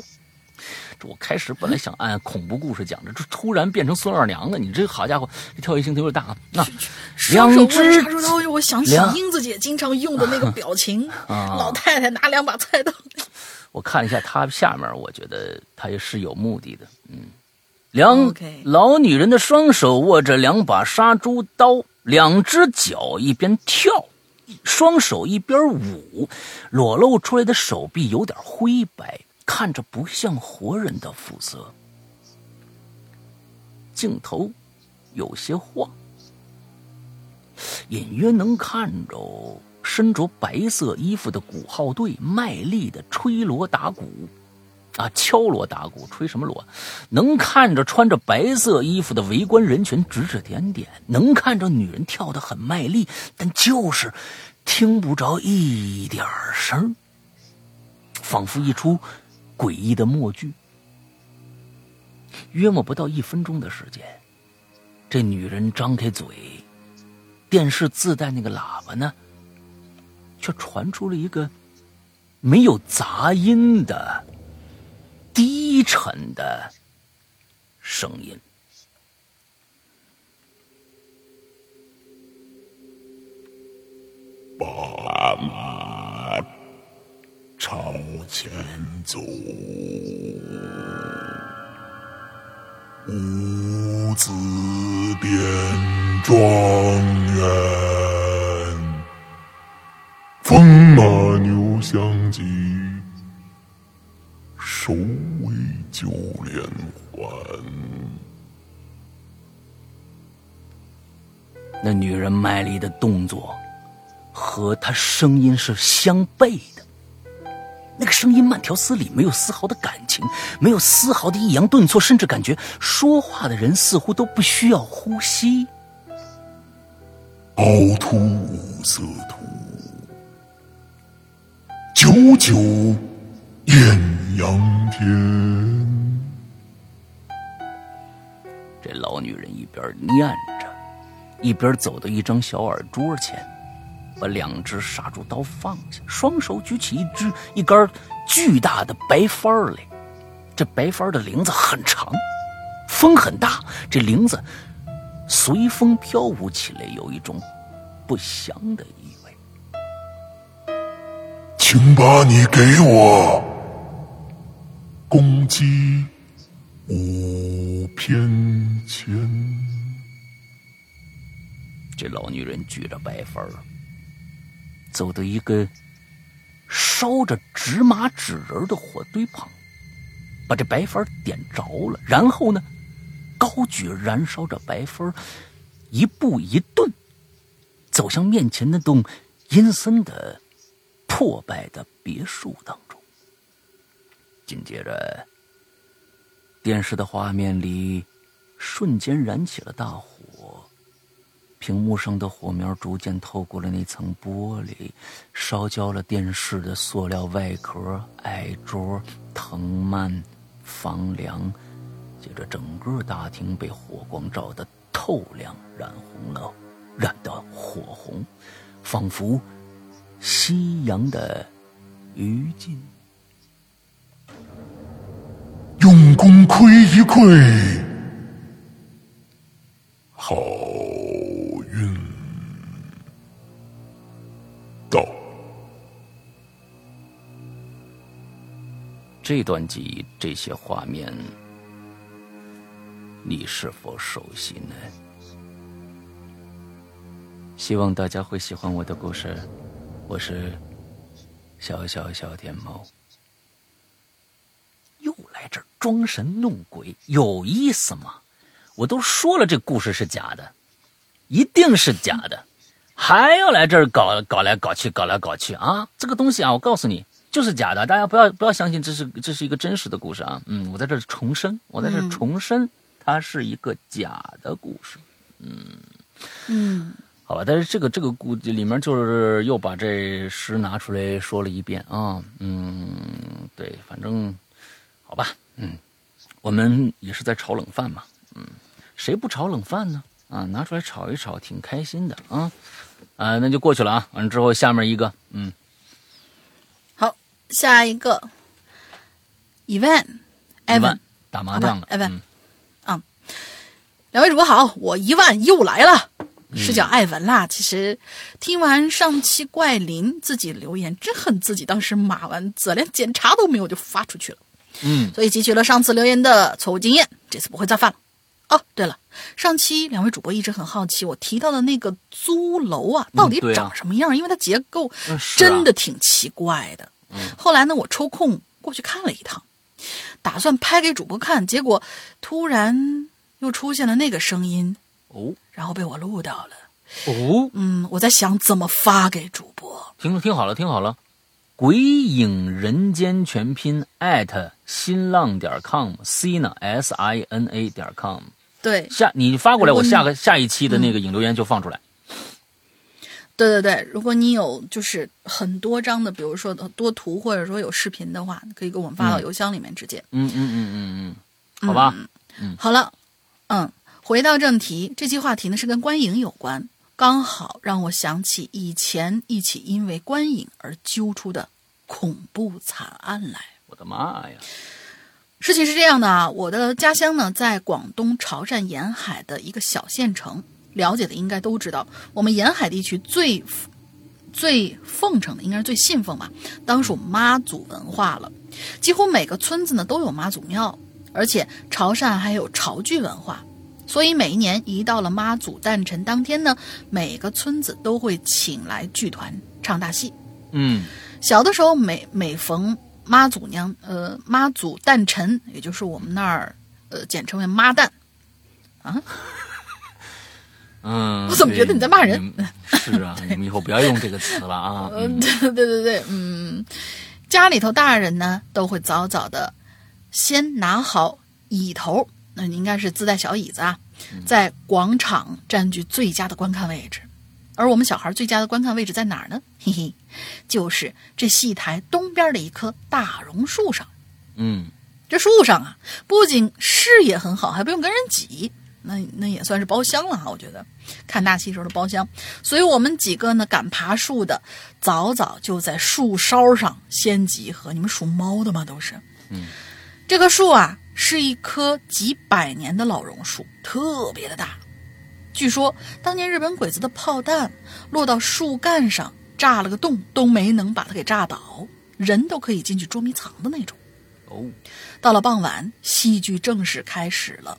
这我开始本来想按恐怖故事讲的，这突然变成孙二娘了。你这好家伙，这跳跃性有点大啊！那双手握着杀猪刀，我想起英子姐经常用的那个表情，*laughs* 老太太拿两把菜刀。我看了一下她下面，我觉得她也是有目的的。嗯，两老女人的双手握着两把杀猪刀，两只脚一边跳，双手一边舞，裸露出来的手臂有点灰白，看着不像活人的肤色。镜头有些晃，隐约能看着。身着白色衣服的鼓号队卖力的吹锣打鼓，啊，敲锣打鼓，吹什么锣？能看着穿着白色衣服的围观人群指指点点，能看着女人跳得很卖力，但就是听不着一点声，仿佛一出诡异的默剧。约莫不到一分钟的时间，这女人张开嘴，电视自带那个喇叭呢？却传出了一个没有杂音的低沉的声音。爸妈朝前走，五子奠庄园。风马牛相及，首尾九连环。那女人卖力的动作，和她声音是相悖的。那个声音慢条斯理，没有丝毫的感情，没有丝毫的抑扬顿挫，甚至感觉说话的人似乎都不需要呼吸。凹凸五色图。九九艳阳天。这老女人一边念着，一边走到一张小耳桌前，把两只杀猪刀放下，双手举起一只一根巨大的白幡儿来。这白幡的铃子很长，风很大，这铃子随风飘舞起来，有一种不祥的意味。请把你给我，公鸡五片钱。这老女人举着白幡儿，走到一个烧着纸马纸人的火堆旁，把这白幡点着了，然后呢，高举燃烧着白幡一步一顿，走向面前那栋阴森的。破败的别墅当中，紧接着，电视的画面里瞬间燃起了大火，屏幕上的火苗逐渐透过了那层玻璃，烧焦了电视的塑料外壳、矮桌、藤蔓、房梁，接着整个大厅被火光照得透亮，染红了，染得火红，仿佛。夕阳的余烬，用功亏一篑，好这段记忆，这些画面，你是否熟悉呢？希望大家会喜欢我的故事。我是小小小天猫，又来这儿装神弄鬼，有意思吗？我都说了，这故事是假的，一定是假的，还要来这儿搞搞来搞去，搞来搞去啊！这个东西啊，我告诉你就是假的，大家不要不要相信这是这是一个真实的故事啊！嗯，我在这儿重申，我在这儿重申，它是一个假的故事。嗯嗯，好吧，但是这个这个故里面就是又把这诗拿出来说了一遍啊，嗯，对，反正好吧，嗯，我们也是在炒冷饭嘛，嗯，谁不炒冷饭呢？啊，拿出来炒一炒，挺开心的啊，啊，那就过去了啊，完了之后下面一个，嗯，好，下一个，Evan，一 Evan，万打麻将，Evan 嗯两位主播好，我一万又来了，嗯是叫艾文啦。其实听完上期怪林自己留言，真恨自己当时码完字连检查都没有就发出去了，嗯所以汲取了上次留言的错误经验，这次不会再犯了。哦，对了，上期两位主播一直很好奇我提到的那个租楼啊，到底长什么样？因为它结构真的挺奇怪的。后来呢，我抽空过去看了一趟，打算拍给主播看，结果突然又出现了那个声音，哦然后被我录到了。哦，嗯，我在想怎么发给主播。听听好了，听好了，鬼影人间全拼艾特新浪点 com，Sina S I N A 点 com。对，下你发过来，我下个下一期的那个影留言就放出来。对对对，如果你有就是很多张的，比如说多图或者说有视频的话，可以给我们发到邮箱里面直接。嗯嗯嗯嗯嗯，好吧，嗯好了，嗯，回到正题，这期话题呢是跟观影有关，刚好让我想起以前一起因为观影而揪出的恐怖惨案来。我的妈呀！事情是这样的啊，我的家乡呢在广东潮汕沿海的一个小县城，了解的应该都知道，我们沿海地区最最奉承的应该是最信奉吧，当属妈祖文化了。几乎每个村子呢都有妈祖庙，而且潮汕还有潮剧文化，所以每一年一到了妈祖诞辰当天呢，每个村子都会请来剧团唱大戏。嗯小的时候每每逢妈祖娘呃妈祖诞辰，也就是我们那儿呃简称为妈诞啊，嗯，我怎么觉得你在骂人是啊，*laughs* 你们以后不要用这个词了啊。嗯，嗯对对对对，嗯，家里头大人呢都会早早的先拿好椅头，那应该是自带小椅子啊，在广场占据最佳的观看位置。而我们小孩最佳的观看位置在哪儿呢？嘿嘿，就是这戏台东边的一棵大榕树上。嗯这树上啊，不仅视野很好，还不用跟人挤，那那也算是包厢了哈。我觉得看大戏时候的包厢，所以我们几个呢敢爬树的，早早就在树梢上先集合。你们属猫的吗？都是。嗯，这棵树啊是一棵几百年的老榕树，特别的大。据说当年日本鬼子的炮弹落到树干上，炸了个洞，都没能把它给炸倒，人都可以进去捉迷藏的那种。哦，到了傍晚，戏剧正式开始了。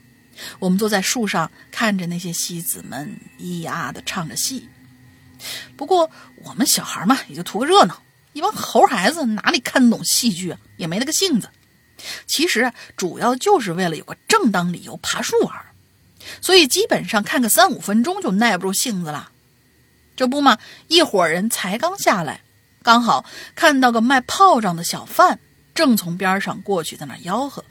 我们坐在树上，看着那些戏子们咿呀的唱着戏。不过我们小孩嘛，也就图个热闹，一帮猴孩子哪里看得懂戏剧啊，也没那个性子。其实主要就是为了有个正当理由爬树玩，所以基本上看个三五分钟就耐不住性子了。这不嘛，一伙人才刚下来，刚好看到个卖炮仗的小贩正从边上过去，在那吆喝。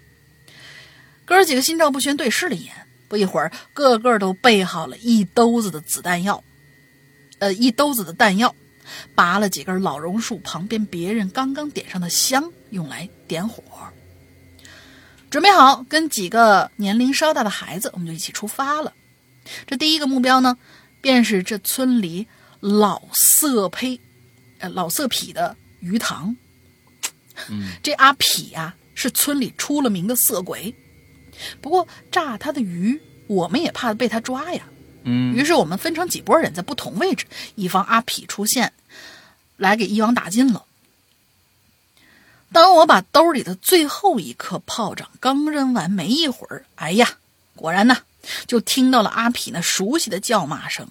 哥儿几个心照不宣对视了一眼，不一会儿，个个都备好了一兜子的子弹药，呃，一兜子的弹药，拔了几根老榕树旁边别人刚刚点上的香，用来点火。准备好，跟几个年龄稍大的孩子，我们就一起出发了。这第一个目标呢，便是这村里老色胚，呃，老色痞的鱼塘。嗯，这阿痞呀、是村里出了名的色鬼。不过炸他的鱼，我们也怕被他抓呀。嗯于是我们分成几拨人，在不同位置，以防阿痞出现，来给一网打尽了。当我把兜里的最后一颗炮仗刚扔完没一会儿，哎呀，果然呢，就听到了阿痞那熟悉的叫骂声。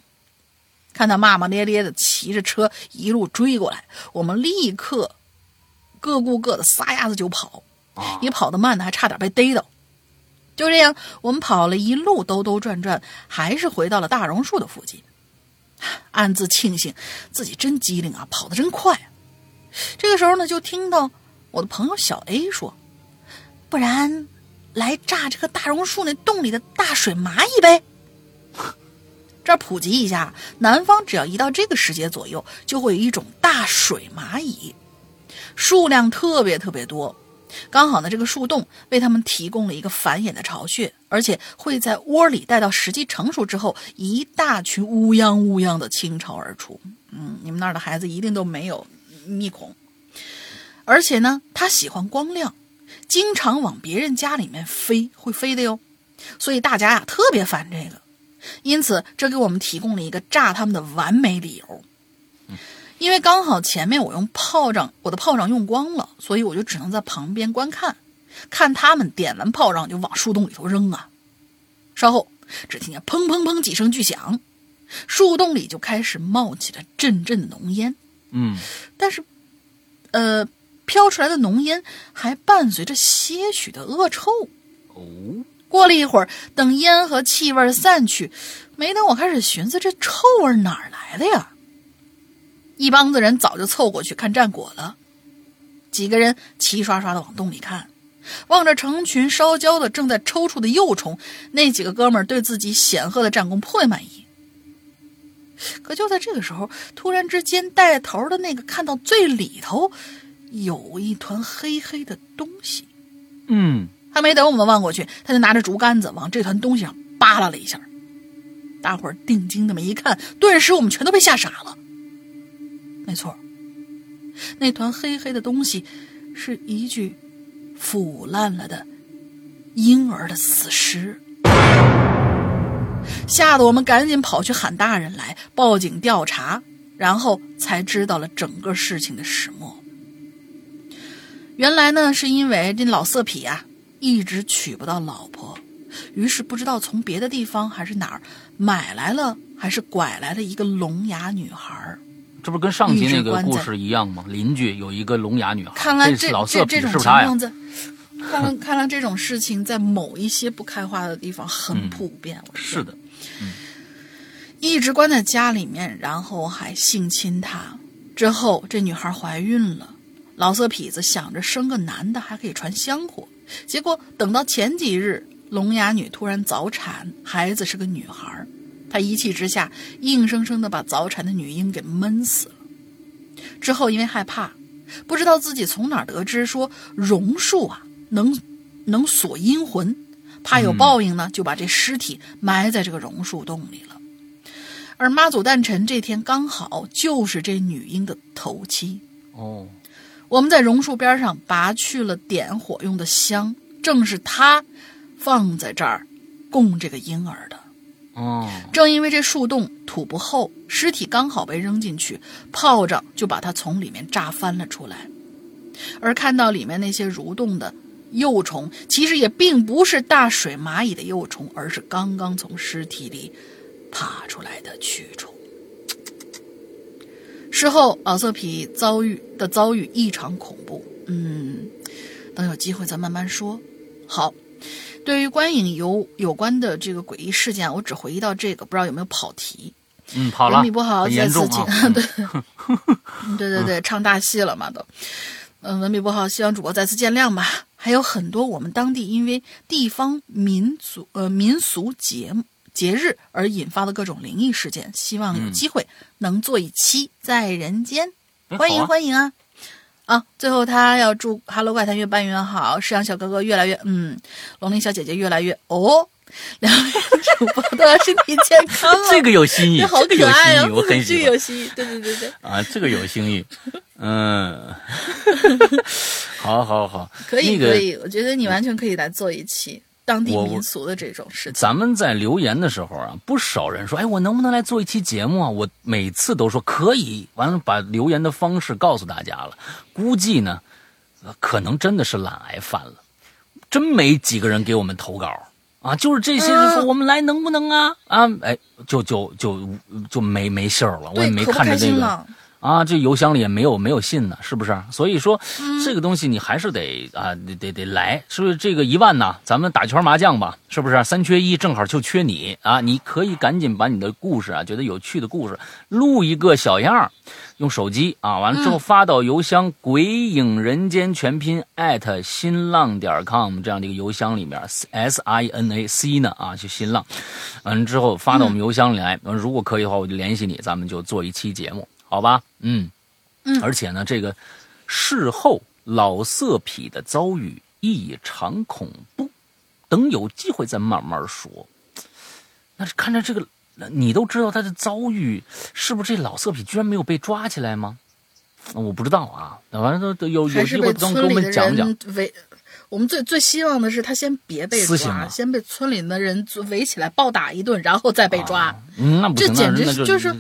看他骂骂咧咧的骑着车一路追过来，我们立刻各顾各的，撒丫子就跑。也跑得慢的还差点被逮到。就这样，我们跑了一路兜兜转转，还是回到了大榕树的附近。暗自庆幸自己真机灵啊，跑得真快。这个时候呢，就听到我的朋友小 A 说：“不然来炸这个大榕树那洞里的大水蚂蚁呗。”这儿普及一下，南方只要一到这个时节左右，就会有一种大水蚂蚁，数量特别特别多。刚好呢，这个树洞为他们提供了一个繁衍的巢穴，而且会在窝里待到时机成熟之后，一大群乌泱乌泱的倾巢而出。嗯，你们那儿的孩子一定都没有密孔，而且呢，它喜欢光亮，经常往别人家里面飞，会飞的哟。所以大家呀特别烦这个，因此这给我们提供了一个炸他们的完美理由。因为刚好前面我用炮仗，我的炮仗用光了，所以我就只能在旁边观看，看他们点完炮仗就往树洞里头扔啊。稍后，只听见砰砰砰几声巨响，树洞里就开始冒起了阵阵的浓烟。嗯，但是，呃，飘出来的浓烟还伴随着些许的恶臭。哦，过了一会儿，等烟和气味散去，没等我开始寻思这臭味哪儿来的呀？一帮子人早就凑过去看战果了，几个人齐刷刷的往洞里看，望着成群烧焦的、正在抽搐的幼虫，那几个哥们儿对自己显赫的战功颇为满意。可就在这个时候，突然之间，带头的那个看到最里头有一团黑黑的东西，嗯，还没等我们望过去，他就拿着竹竿子往这团东西上扒拉了一下。大伙儿定睛那么一看，顿时我们全都被吓傻了。没错，那团黑黑的东西是一具腐烂了的婴儿的死尸，吓得我们赶紧跑去喊大人来报警调查，然后才知道了整个事情的始末。原来呢，是因为这老色痞啊一直娶不到老婆，于是不知道从别的地方还是哪儿买来了，还是拐来了一个聋哑女孩儿。这不是跟上集那个故事一样吗？邻居有一个聋哑女孩，看来这老色这种痞是不是他呀？情况在，看来看来这种事情在某一些不开化的地方很普遍。是的，一直关在家里面，然后还性侵她。之后这女孩怀孕了，老色痞子想着生个男的还可以传香火，结果等到前几日，聋哑女突然早产，孩子是个女孩，他一气之下硬生生的把早产的女婴给闷死了。之后因为害怕，不知道自己从哪儿得知说榕树啊能能锁阴魂，怕有报应呢，就把这尸体埋在这个榕树洞里了。而妈祖诞辰这天刚好就是这女婴的头七，哦，我们在榕树边上拔去了点火用的香，正是她放在这儿供这个婴儿的。哦，正因为这树洞土不厚，尸体刚好被扔进去，炮仗就把它从里面炸翻了出来。而看到里面那些蠕动的幼虫，其实也并不是大水蚂蚁的幼虫，而是刚刚从尸体里爬出来的蛆虫。事后，老色皮遭遇的遭遇异常恐怖。嗯，等有机会再慢慢说。好。对于观影有有关的这个诡异事件，我只回忆到这个，不知道有没有跑题。嗯，跑了，文笔不好，很再次请。对对对对，唱大戏了嘛都。嗯，文笔不好，希望主播再次见谅吧。还有很多我们当地因为地方民族呃民俗节节日而引发的各种灵异事件，希望有机会能做一期在人间，欢迎欢迎啊！啊，最后他要祝 Hello 怪谈越办越好，世阳小哥哥越来越嗯，龙鳞小姐姐越来越哦，*laughs* 两位主播都要身体健康啊！*laughs* 这个有新意，这好可爱啊！新意，我很这喜欢个有新意，对对对对，啊，这个有新意。*laughs* 嗯，好好好，可以那个可以，我觉得你完全可以来做一期当地民俗的这种事情。咱们在留言的时候啊，不少人说，哎，我能不能来做一期节目啊？我每次都说可以，完了把留言的方式告诉大家了。估计呢，呃可能真的是懒癌犯了，真没几个人给我们投稿。啊，就是这些人说我们来能不能啊啊，哎，就就就就没没信儿了，我也没看着这个。啊，这邮箱里也没有没有信呢，是不是？所以说，这个东西你还是得啊，得得得来，是不是？这个一万呢，咱们打圈麻将吧，是不是？三缺一，正好就缺你啊！你可以赶紧把你的故事啊，觉得有趣的故事录一个小样用手机啊，完了之后发到邮箱“鬼影人间”全拼艾特新浪点 com 这样的一个邮箱里面，S I N A C 呢啊，就新浪，完了之后发到我们邮箱里来。如果可以的话，我就联系你，咱们就做一期节目。好吧，嗯，嗯，而且呢，这个事后老色痞的遭遇异常恐怖，等有机会再慢慢说。那是看着这个，你都知道他的遭遇，是不是这老色痞居然没有被抓起来吗？我不知道啊，那完了都都有有机会能给我们讲讲。围，我们最最希望的是他先别被抓，先被村里的人围起来暴打一顿，然后再被抓。嗯，那不行，这简直就是。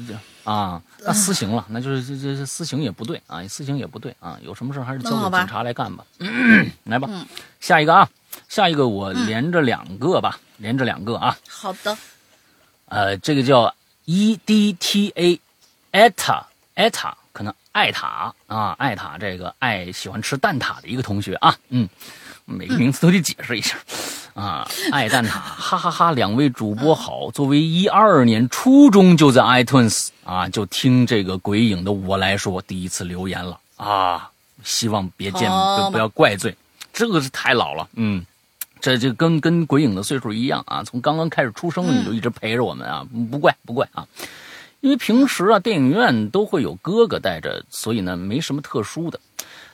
啊，那私刑了，那就是这这私刑也不对啊，私刑也不对啊，有什么事还是交给警察来干吧。来吧，下一个啊，下一个我连着两个吧，连着两个啊。好的。呃，这个叫 E D T A，艾塔艾塔，可能艾塔啊，艾塔这个爱喜欢吃蛋挞的一个同学啊，嗯，每个名字都得解释一下。啊，爱蛋挞，哈哈哈！两位主播好。作为一二年初中就在 iTunes 啊，就听这个鬼影的我来说，第一次留言了啊。希望别见不要怪罪，这个是太老了。嗯，这就跟跟鬼影的岁数一样啊。从刚刚开始出生你就一直陪着我们啊，不怪不怪啊。因为平时啊，电影院都会有哥哥带着，所以呢没什么特殊的。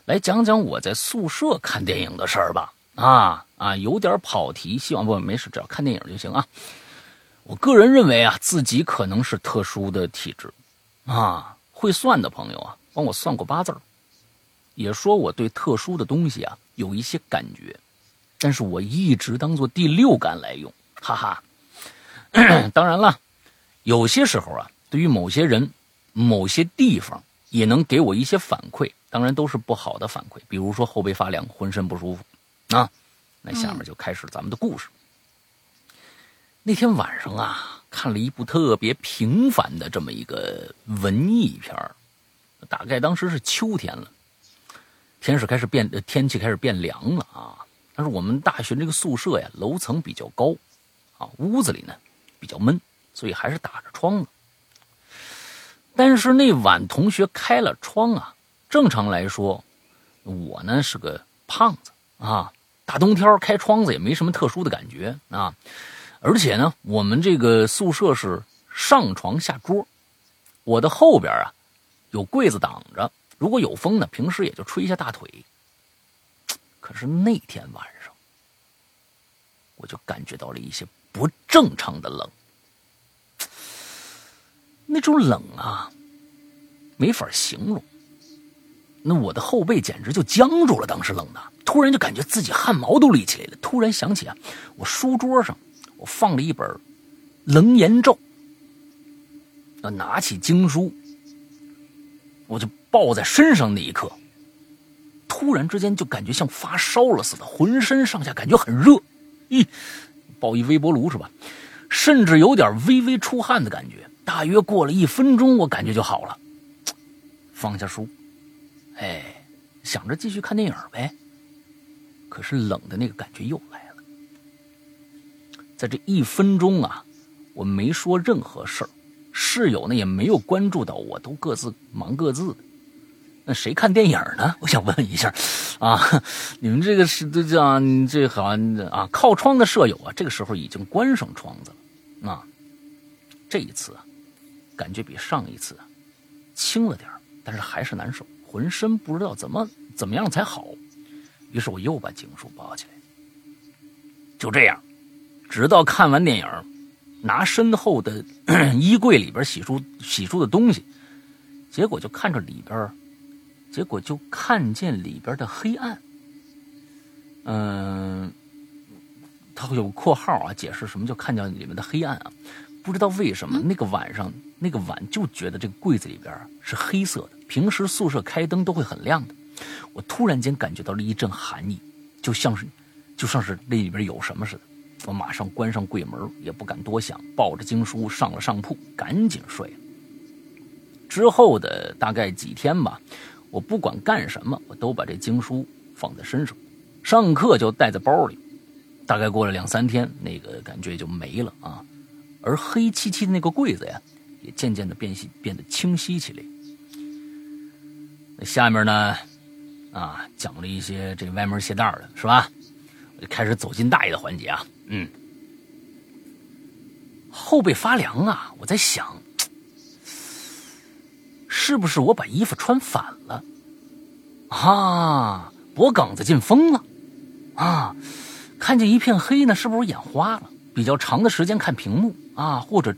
来讲讲我在宿舍看电影的事儿吧。啊啊，有点跑题，希望不没事，只要看电影就行啊。我个人认为啊，自己可能是特殊的体质啊。会算的朋友啊，帮我算过八字也说我对特殊的东西啊有一些感觉，但是我一直当做第六感来用，哈哈。*coughs* 当然了，有些时候啊，对于某些人、某些地方，也能给我一些反馈，当然都是不好的反馈，比如说后背发凉、浑身不舒服。啊，那下面就开始咱们的故事。那天晚上啊，看了一部特别平凡的这么一个文艺片大概当时是秋天了，天是开始变，天气开始变凉了啊。但是我们大学这个宿舍呀，楼层比较高，啊，屋子里呢比较闷，所以还是打着窗子。但是那晚同学开了窗啊，正常来说，我呢是个胖子。啊，大冬天开窗子也没什么特殊的感觉啊，而且呢，我们这个宿舍是上床下桌，我的后边啊有柜子挡着，如果有风呢，平时也就吹一下大腿。可是那天晚上，我就感觉到了一些不正常的冷，那种冷啊，没法形容。那我的后背简直就僵住了，当时冷的，突然就感觉自己汗毛都立起来了。突然想起啊，我书桌上我放了一本《楞严咒》，拿起经书，我就抱在身上那一刻，突然之间就感觉像发烧了似的，浑身上下感觉很热，咦，抱一微波炉是吧？甚至有点微微出汗的感觉。大约过了一分钟，我感觉就好了，放下书。哎，想着继续看电影呗，可是冷的那个感觉又来了。在这一分钟啊，我没说任何事儿，室友呢也没有关注到我，都各自忙各自的。那谁看电影呢？*laughs* 我想问一下，啊，你们这个是这叫这好像啊，靠窗的舍友啊，这个时候已经关上窗子了。啊，这一次啊，感觉比上一次啊轻了点但是还是难受。浑身不知道怎么怎么样才好，于是我又把警书抱起来。就这样，直到看完电影，拿身后的 *clears throat* 衣柜里边洗漱洗漱的东西，结果就看着里边，结果就看见里边的黑暗。嗯，他会有括号啊，解释什么叫看见里面的黑暗啊？不知道为什么那个晚上那个晚就觉得这个柜子里边是黑色的。平时宿舍开灯都会很亮的，我突然间感觉到了一阵寒意，就像是，就像是那里边有什么似的。我马上关上柜门，也不敢多想，抱着经书上了上铺，赶紧睡了。之后的大概几天吧，我不管干什么，我都把这经书放在身上，上课就带在包里。大概过了两三天，那个感觉就没了啊，而黑漆漆的那个柜子呀，也渐渐的变细，变得清晰起来。那下面呢，啊，讲了一些这歪门邪道的，是吧？我就开始走进大爷的环节啊，嗯，后背发凉啊，我在想，是不是我把衣服穿反了？啊，脖梗子进风了，啊，看见一片黑呢，是不是眼花了？比较长的时间看屏幕啊，或者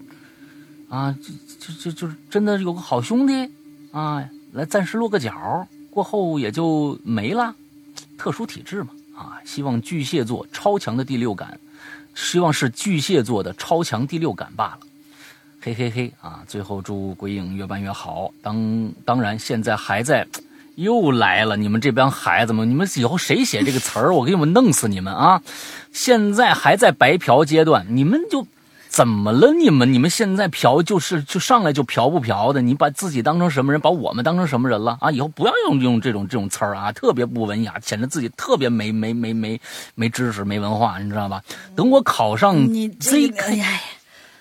啊，就就就就是真的有个好兄弟啊，来暂时落个脚，过后也就没了，特殊体质嘛。啊，希望巨蟹座超强的第六感，希望是巨蟹座的超强第六感罢了。嘿嘿嘿啊！最后祝鬼影越办越好。当当然，现在还在，又来了，你们这帮孩子们，你们以后谁写这个词儿，我给你们弄死你们啊！现在还在白嫖阶段，你们就。怎么了？你们你们现在嫖就是就上来就嫖不嫖的？你把自己当成什么人？把我们当成什么人了啊？以后不要用用这种这种词儿啊，特别不文雅，显得自己特别没没没没没知识、没文化，你知道吧？等我考上 ZK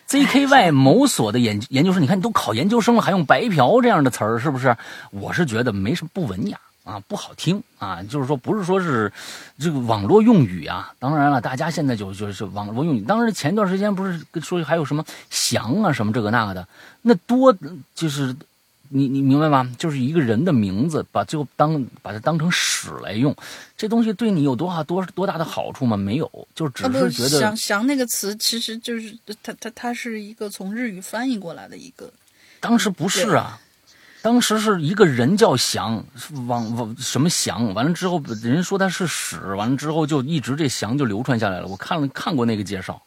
ZKY *laughs* 某所的研研究生，你看你都考研究生了，还用白嫖这样的词儿，是不是？我是觉得没什么不文雅。啊，不好听啊！就是说，不是说是这个网络用语啊。当然了，大家现在就就是网络用语。当时前段时间不是说还有什么“翔”啊，什么这个那个的，那多就是你你明白吗？就是一个人的名字，把最后当把它当成屎来用，这东西对你有多少多多大的好处吗？没有，就只是觉得“翔”“翔”那个词其实就是它它它是一个从日语翻译过来的一个。当时不是啊。当时是一个人叫翔，往往什么翔，完了之后人说他是屎，完了之后就一直这翔就流传下来了。我看了看过那个介绍，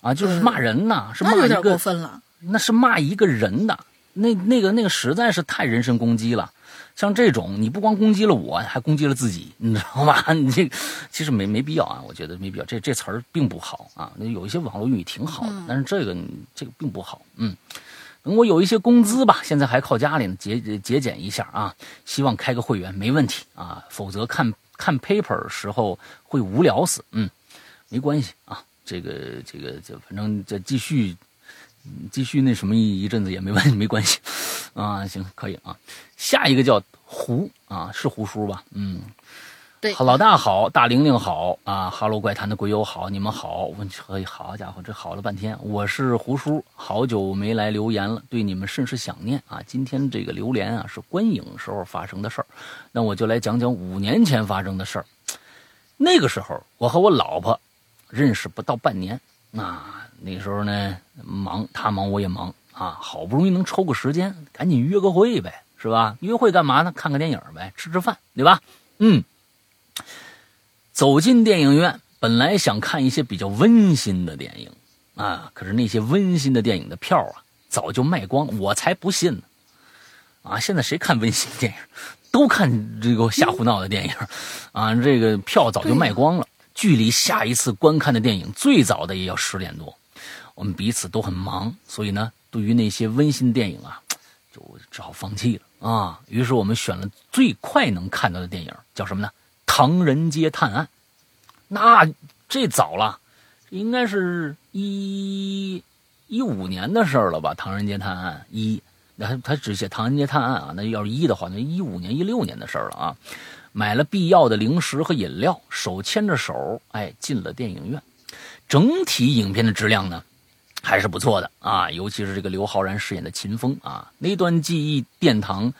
啊，就是骂人呐，是骂一个，过分了，那是骂一个人的，那那个那个实在是太人身攻击了。像这种，你不光攻击了我，还攻击了自己，你知道吗？*laughs* 你这其实没没必要啊，我觉得没必要。这这词儿并不好啊，那有一些网络用语挺好的，但是这个这个并不好，嗯。等我有一些工资吧，现在还靠家里呢，节节俭一下啊。希望开个会员没问题啊，否则看看 paper 时候会无聊死。嗯，没关系啊，这个这个就反正再继续继续那什么一一阵子也没问，*laughs* 没关系啊。行，可以啊。下一个叫胡啊，是胡叔吧？嗯。好，老大好，大玲玲好啊！哈喽，怪谈的鬼友好，你们好，我可好家伙，这好了半天，我是胡叔，好久没来留言了，对你们甚是想念啊！今天这个榴莲啊，是观影时候发生的事儿，那我就来讲讲五年前发生的事儿。那个时候，我和我老婆认识不到半年，那那时候呢，忙，他忙我也忙啊，好不容易能抽个时间，赶紧约个会呗，是吧？约会干嘛呢？看个电影呗，吃吃饭，对吧？嗯。走进电影院，本来想看一些比较温馨的电影啊，可是那些温馨的电影的票啊，早就卖光，我才不信呢！啊，现在谁看温馨电影，都看这个瞎胡闹的电影啊，这个票早就卖光了。距离下一次观看的电影，最早的也要十点多。我们彼此都很忙，所以呢，对于那些温馨电影啊，就只好放弃了啊。于是我们选了最快能看到的电影，叫什么呢？《唐人街探案》，那这早了，应该是一一五年的事儿了吧？《唐人街探案》一，那他他只写《唐人街探案》啊，那要是一的话，那一五年、一六年的事儿了啊。买了必要的零食和饮料，手牵着手，哎，进了电影院。整体影片的质量呢，还是不错的啊，尤其是这个刘昊然饰演的秦风啊，那段记忆殿堂。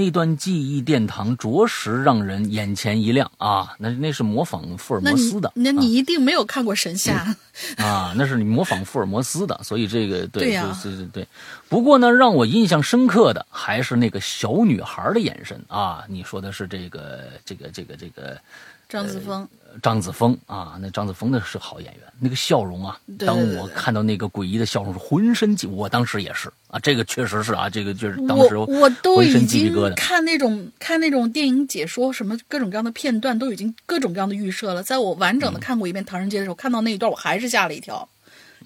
那段记忆殿堂着实让人眼前一亮啊！那那是模仿福尔摩斯的，那你一定没有看过《神侠》啊？那是你模仿福尔摩斯的，所以这个对对对对对。不过呢，让我印象深刻的还是那个小女孩的眼神啊！你说的是这个这个这个这个张子枫，张子枫啊，那张子枫那是好演员，那个笑容啊，当我看到那个诡异的笑容，是浑身鸡，我当时也是啊，这个确实是啊，这个就是当时我我都已经。看那种看那种电影解说，什么各种各样的片段，都已经各种各样的预设了。在我完整的嗯看过一遍《唐人街》的时候，看到那一段，我还是吓了一跳，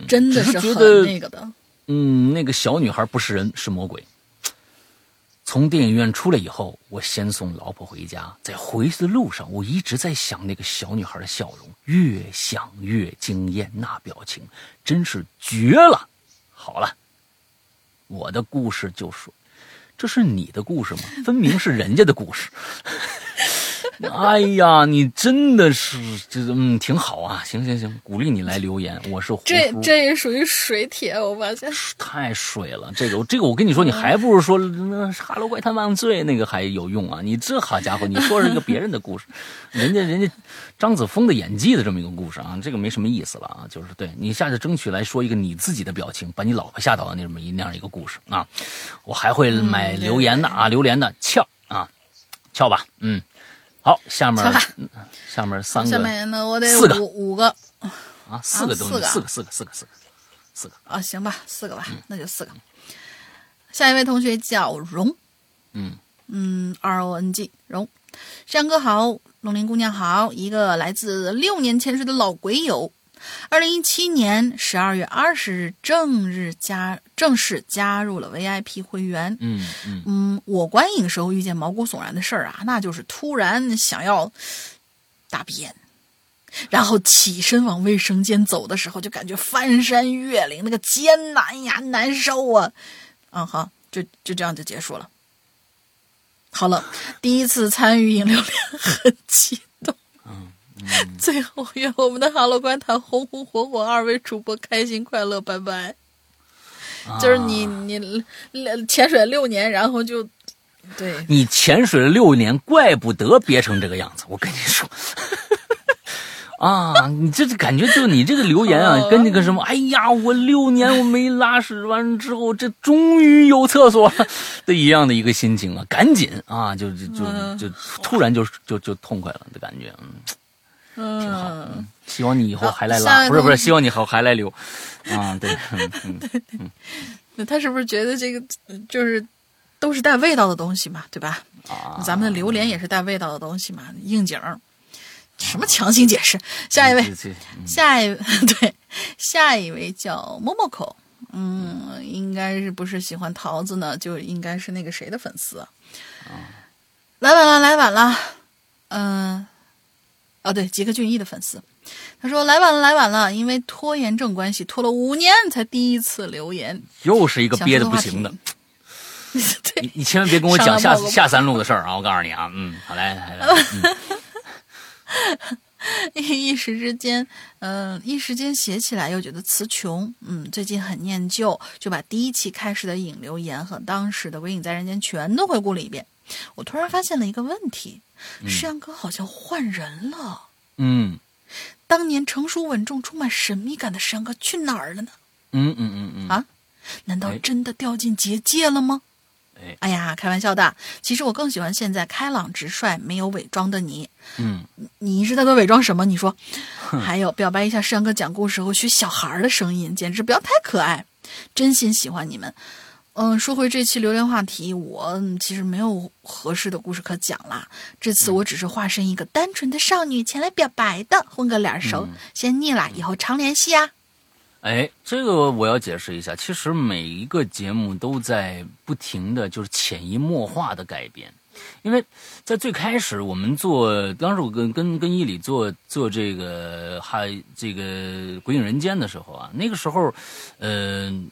真的是是很那个的。嗯，那个小女孩不是人，是魔鬼。从电影院出来以后，我先送老婆回家，在回去的路上，我一直在想那个小女孩的笑容，越想越惊艳，那表情真是绝了。好了，我的故事就说，这是你的故事吗？分明是人家的故事。*laughs* 哎呀，你真的是，这嗯挺好啊，行行行，鼓励你来留言，我是胡这这也属于水帖，我发现。太水了，这个这个我跟你说，你还不如说那《哈喽怪谈万岁》那个还有用啊！你这好家伙，你说是一个别人的故事，*laughs* 人家人家张子枫的演技的这么一个故事啊，这个没什么意思了啊。就是对你下次争取来说一个你自己的表情，把你老婆吓到的那么一那样一个故事啊。我还会买嗯留言的啊，榴莲的翘啊，翘吧，嗯。好，下面下面三个。下面呢，我得四个。五五个。啊，四个东西，四个啊。四个四个四个四个。四个，啊，行吧，四个吧，那就四个。下一位同学叫荣，嗯。嗯，R O N G 荣，山哥好，龙鳞姑娘好，一个来自六年潜水的老鬼友。二零一七年十二月二十日正日加正式加入了 VIP 会员。嗯嗯嗯，我观影时候遇见毛骨悚然的事儿啊，那就是突然想要大便，然后起身往卫生间走的时候，就感觉翻山越岭，那个艰难呀，难受啊。嗯，好，就就这样就结束了。好了，第一次参与引流连，很激动。最后愿我们的哈喽观谈红红火火，二位主播开心快乐，拜拜。就是你你你潜水六年，然后就对。你潜水了六年，怪不得憋成这个样子。我跟你说，*laughs* 啊，你这这感觉就你这个留言啊，哦。跟那个什么，哎呀，我六年我没拉屎，完之后这终于有厕所了 *laughs* 的一样的一个心情啊，赶紧啊，就就就嗯。就突然就就就痛快了的感觉，嗯，挺好。嗯，嗯，希望你以后还来拉，不是不是，希望你以后还来留，啊，对，*laughs* 嗯嗯 *laughs* 那他是不是觉得这个呃就是都是带味道的东西嘛，对吧？啊，咱们的榴莲也是带味道的东西嘛，应景儿。什么强行解释？下一位，下一 *laughs* 对，下一位叫 Momoko，嗯，应该是不是喜欢桃子呢？就应该是那个谁的粉丝啊。来晚了，来晚了，嗯、哦对，吉克隽逸的粉丝，他说来晚了，来晚了，因为拖延症关系，拖了五年才第一次留言。又是一个憋的不行的。对你，你千万别跟我讲下下三路的事儿啊！我告诉你啊，嗯，好嘞来来，嗯 *laughs* 一时之间，嗯、一时间写起来又觉得词穷，嗯，最近很念旧，就把第一期开始的引流言和当时的《鬼影在人间》全都回顾了一遍。我突然发现了一个问题，世阳哥好像换人了。嗯当年成熟稳重、充满神秘感的世阳哥去哪儿了呢？嗯嗯嗯嗯啊难道哎真的掉进结界了吗？哎哎呀，开玩笑的。其实我更喜欢现在开朗直率、没有伪装的你。嗯，你是在做伪装什么？你说，*laughs* 还有表白一下山哥讲故事后学小孩儿的声音，简直不要太可爱，真心喜欢你们。嗯，说回这期榴莲话题，我嗯其实没有合适的故事可讲啦。这次我只是化身一个单纯的少女前来表白的，混个脸熟。先腻了，以后常联系啊。哎，这个我要解释一下，其实每一个节目都在不停的就是潜移默化的改变。因为在最开始我们做，当时我跟跟跟伊里做做这个还这个《鬼影人间》的时候啊，那个时候，嗯、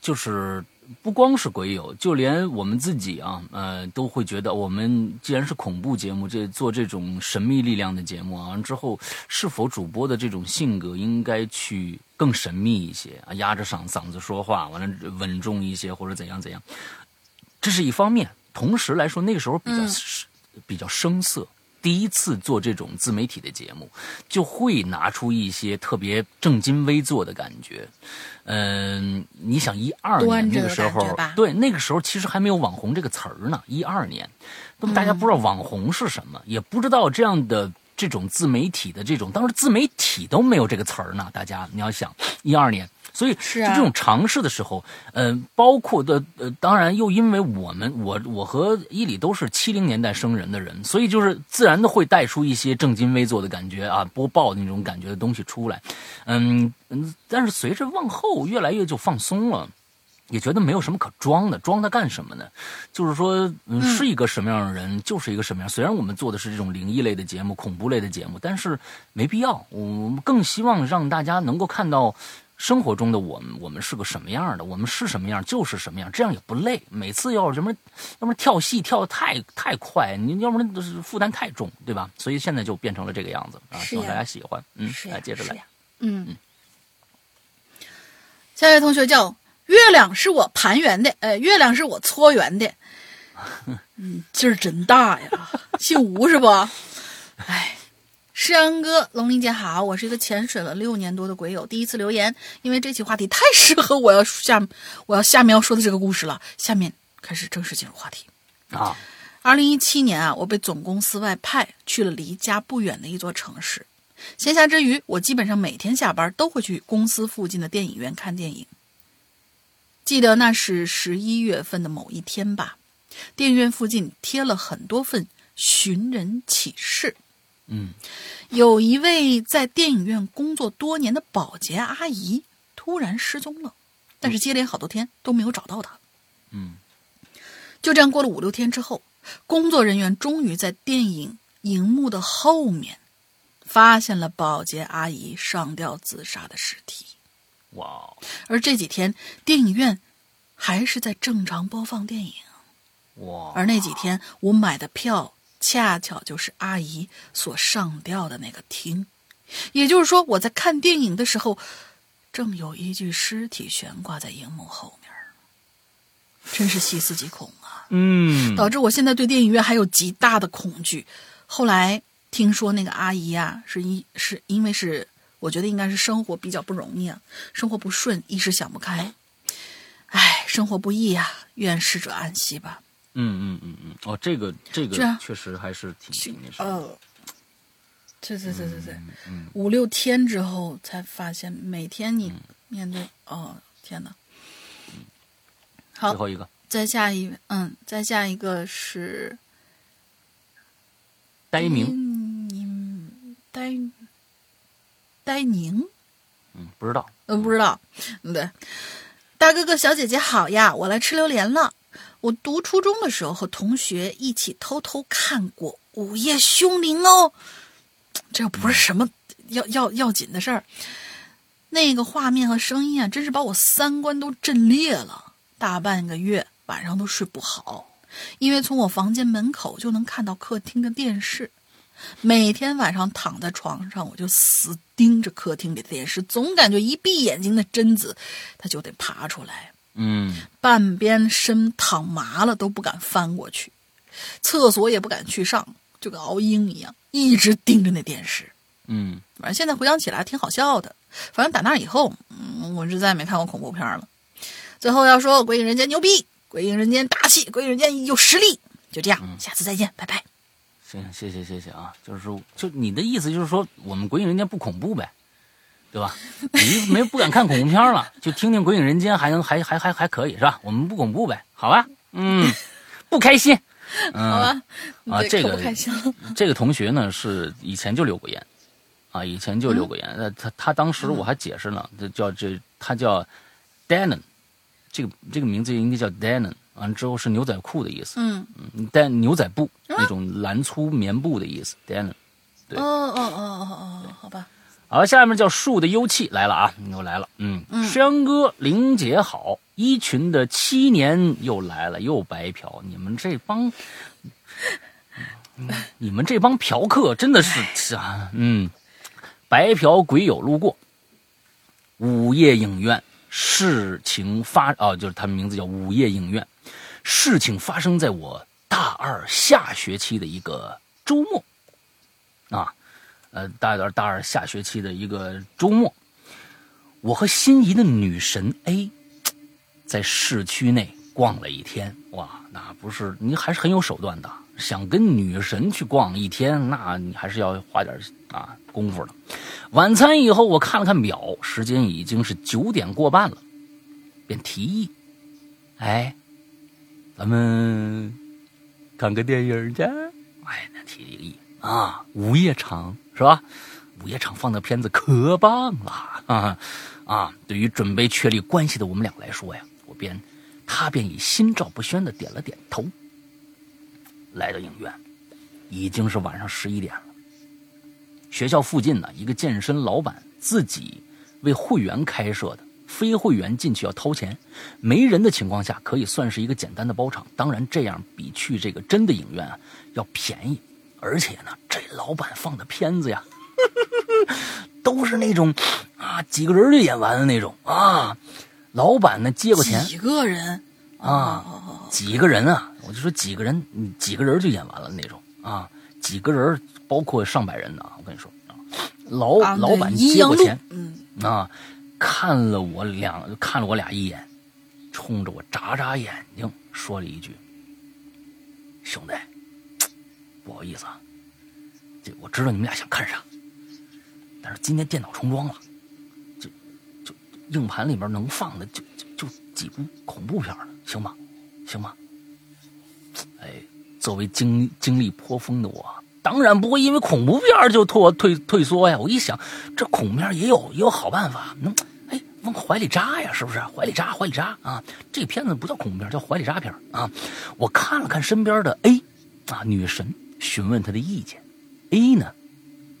就是不光是鬼友，就连我们自己啊，呃，都会觉得我们既然是恐怖节目，这做这种神秘力量的节目啊，完之后是否主播的这种性格应该去更神秘一些啊，压着嗓嗓子说话，完了稳重一些或者怎样怎样，这是一方面。同时来说，那个时候比较、比较生涩。第一次做这种自媒体的节目，就会拿出一些特别正襟危坐的感觉。嗯，你想一二年那个时候对那个时候其实还没有网红这个词儿呢。一二年，那么大家不知道网红是什么，也不知道这样的。这种自媒体的这种，当时自媒体都没有这个词儿呢。大家你要想，一二年，所以就这种尝试的时候，嗯、包括的呃，当然又因为我们我我和伊里都是七零年代生人的人，所以就是自然的会带出一些正襟危坐的感觉啊，播报的那种感觉的东西出来，嗯嗯，但是随着往后越来越就放松了。也觉得没有什么可装的，装它干什么呢？就是说，嗯，是一个什么样的人，就是一个什么样。虽然我们做的是这种灵异类的节目、恐怖类的节目，但是没必要。我们更希望让大家能够看到生活中的我们，我们是个什么样的，我们是什么样就是什么样，这样也不累。每次要是什么，要不然跳戏跳的太太快，你要不然就是负担太重，对吧？所以现在就变成了这个样子啊，希望大家喜欢。嗯，来接着来嗯。嗯，下一位同学叫月亮是我盘圆的，呃，月亮是我搓圆的。*laughs* 嗯，劲儿真大呀，姓吴是不？*laughs* 哎，诗阳哥，龙鳞姐好，我是一个潜水了六年多的鬼友，第一次留言，因为这期话题太适合我要下 *laughs* 我要下面要说的这个故事了。下面开始正式进入话题。啊，二零一七年啊，我被总公司外派去了离家不远的一座城市。闲暇之余，我基本上每天下班都会去公司附近的电影院看电影。记得那是十一月份的某一天吧，电影院附近贴了很多份寻人启事。嗯有一位在电影院工作多年的保洁阿姨突然失踪了，但是接连好多天都没有找到她。嗯就这样过了五六天之后，工作人员终于在电影荧幕的后面发现了保洁阿姨上吊自杀的尸体。哇哦而这几天，电影院还是在正常播放电影，哇，而那几天我买的票恰巧就是阿姨所上吊的那个厅。也就是说，我在看电影的时候，正有一具尸体悬挂在荧幕后面，真是细思极恐啊！嗯导致我现在对电影院还有极大的恐惧。后来听说那个阿姨啊，是一是因为是，我觉得应该是生活比较不容易啊，生活不顺，一时想不开。唉，生活不易啊，愿逝者安息吧。嗯嗯嗯嗯，哦，这个这个确实还是挺挺那什么的。呃，对对对对对，嗯五六天之后才发现，每天你面对，哦，天哪！好最，后一个再下一位，嗯，再下一个是呆明，嗯，呆呆宁，嗯，不知道。嗯，不知道，嗯对，大哥哥小姐姐好呀，我来吃榴莲了。我读初中的时候和同学一起偷偷看过《午夜凶铃》哦，这不是什么要要要紧的事儿。那个画面和声音啊，真是把我三观都震裂了。大半个月晚上都睡不好，因为从我房间门口就能看到客厅的电视。每天晚上躺在床上，我就死盯着客厅里的电视，总感觉一闭眼睛，那贞子她就得爬出来。嗯半边身躺麻了都不敢翻过去，厕所也不敢去上，就跟熬鹰一样，一直盯着那电视。嗯反正现在回想起来挺好笑的。反正打那以后，嗯，我是再也没看过恐怖片了。最后要说《鬼影人间》牛逼，《鬼影人间》大气，《鬼影人间》有实力。就这样，下次再见，拜拜。行，谢谢谢谢啊，就是说，就你的意思就是说，我们《鬼影人间》不恐怖呗，对吧？你没不敢看恐怖片了，就听听《鬼影人间》还能还还还还可以是吧？我们不恐怖呗，好吧？嗯，不开心。*laughs* 嗯、好吧，啊，这个。这个同学呢是以前就留过言，啊，以前就留过言。呃，他他当时我还解释呢，这叫这他叫 Danon，这个这个名字应该叫 Danon，完了之后是牛仔裤的意思，嗯，嗯，但牛仔布那种蓝粗棉布的意思。对。哦哦哦哦哦，好吧。好，下面叫树的幽气来了啊，又来了，嗯，山哥玲姐好，一群的七年又来了，又白嫖，你们这帮，嗯你们这帮嫖客真的是是 *laughs* 啊，嗯，白嫖鬼友路过，午夜影院事情发啊，就是他们名字叫午夜影院，事情发生在我大二下学期的一个周末，啊。呃，大二大二下学期的一个周末，我和心仪的女神 A 在市区内逛了一天，哇，那不是你还是很有手段的。想跟女神去逛一天，那你还是要花点啊功夫的。晚餐以后，我看了看表，时间已经是九点过半了，便提议：“哎，咱们看个电影去。”哎，那提议议啊，午夜场是吧？午夜场放的片子可棒了啊！啊，对于准备确立关系的我们俩来说呀，我便他便以心照不宣的点了点头。来到影院，已经是晚上十一点了。学校附近呢，一个健身老板自己为会员开设的，非会员进去要掏钱。没人的情况下，可以算是一个简单的包场。当然，这样比去这个真的影院啊要便宜。而且呢，这老板放的片子呀，*laughs* 都是那种啊几个人就演完的那种啊。老板呢接过钱，几个人啊，几个人啊。我就说几个人，几个人就演完了那种啊，几个人包括上百人呢。我跟你说啊，老老板接过钱，嗯啊，看了我两看了我俩一眼，冲着我眨眨眼睛，说了一句：“兄弟，*tsk* 不好意思啊，这我知道你们俩想看啥，但是今天电脑重装了，就就硬盘里面能放的就就就几部恐怖片了，行吗？行吗？”哎，作为经经历颇丰的我，当然不会因为恐怖片就退退退缩呀。我一想，这恐怖片也有也有好办法，能往怀里扎呀，是不是？怀里扎，怀里扎啊！这个片子不叫恐怖片，叫怀里扎片啊。我看了看身边的 A 啊女神，询问她的意见。A 呢，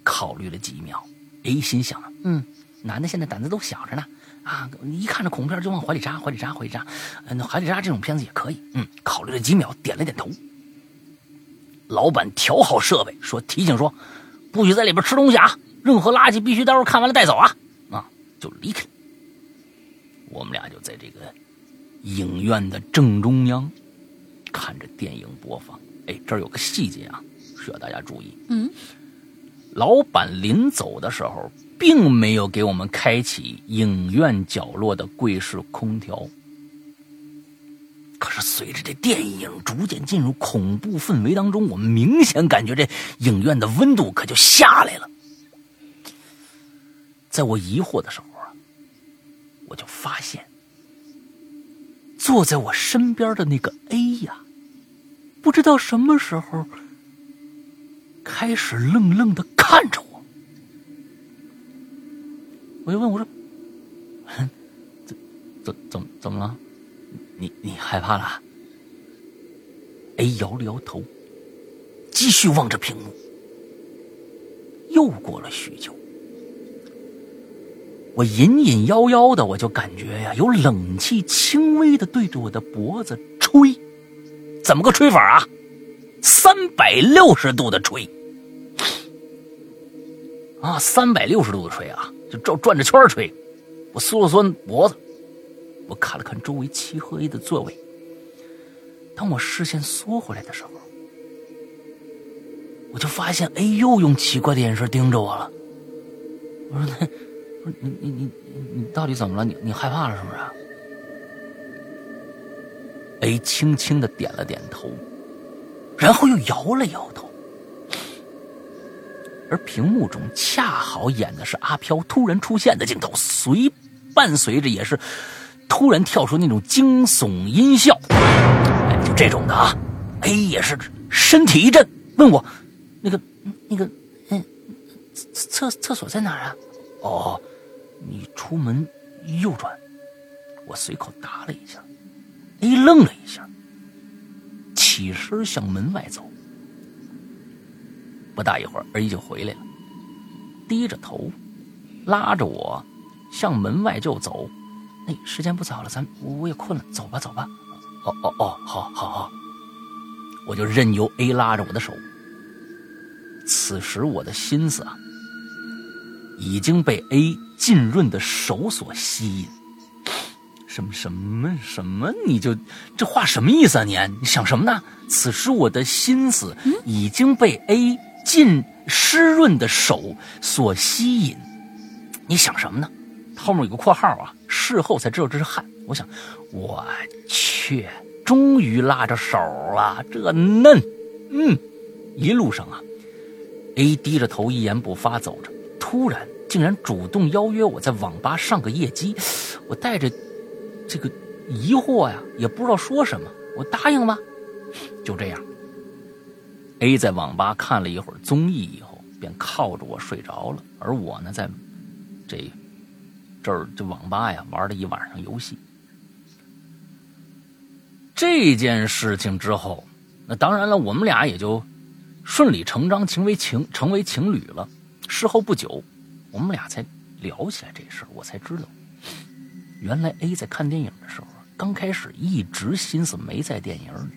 考虑了几秒，A 心想，嗯，男的现在胆子都小着呢。啊！一看这恐怖片就往怀里扎，怀里扎，怀里扎。嗯，怀里扎这种片子也可以。嗯，考虑了几秒，点了点头。老板调好设备，说提醒说，不许在里边吃东西啊！任何垃圾必须待会儿看完了带走啊！啊，就离开。我们俩就在这个影院的正中央看着电影播放。哎，这儿有个细节啊，需要大家注意。嗯，老板临走的时候。并没有给我们开启影院角落的柜式空调。可是随着这电影逐渐进入恐怖氛围当中，我们明显感觉这影院的温度可就下来了。在我疑惑的时候啊，我就发现坐在我身边的那个 A 呀，不知道什么时候开始愣愣的看着我。我就问我说：“怎怎怎怎么了？你你害怕了？”A 摇了摇头，继续望着屏幕。又过了许久，我隐隐约约的，我就感觉呀，有冷气轻微的对着我的脖子吹。怎么个吹法啊？三百六十度的吹啊！三百六十度的吹啊！就转转着圈吹，我缩了缩脖子，我看了看周围漆黑的座位。当我视线缩回来的时候，我就发现 A 又用奇怪的眼神盯着我了。我说：“那，你你你你到底怎么了？你你害怕了是不是？”A 轻轻的点了点头，然后又摇了摇头。而屏幕中恰好演的是阿飘突然出现的镜头，随伴随着也是突然跳出那种惊悚音效，哎，就这种的啊。A 也是身体一震，问我那个那个嗯，厕厕所在哪儿啊？哦，你出门右转。我随口答了一下，A 愣了一下，起身向门外走。不大一会儿，A 就回来了，低着头，拉着我向门外就走。哎，时间不早了，咱我也困了，走吧，走吧。哦哦哦，好，好，好。我就任由 A 拉着我的手。此时我的心思啊，已经被 A 浸润的手所吸引。什么什么什么？你就这话什么意思啊？你你想什么呢？此时我的心思已经被 A。浸湿润的手所吸引，你想什么呢？后面有个括号啊，事后才知道这是汗。我想，我去，终于拉着手了，这嫩，嗯，一路上啊，A 低着头一言不发走着，突然竟然主动邀约我在网吧上个夜机，我带着这个疑惑呀，也不知道说什么，我答应了。就这样，A 在网吧看了一会儿综艺以后，便靠着我睡着了，而我呢，在这这儿这网吧呀玩了一晚上游戏。这件事情之后，那当然了，我们俩也就顺理成章成为情成为情侣了。事后不久，我们俩才聊起来这事儿，我才知道，原来 A 在看电影的时候，刚开始一直心思没在电影里，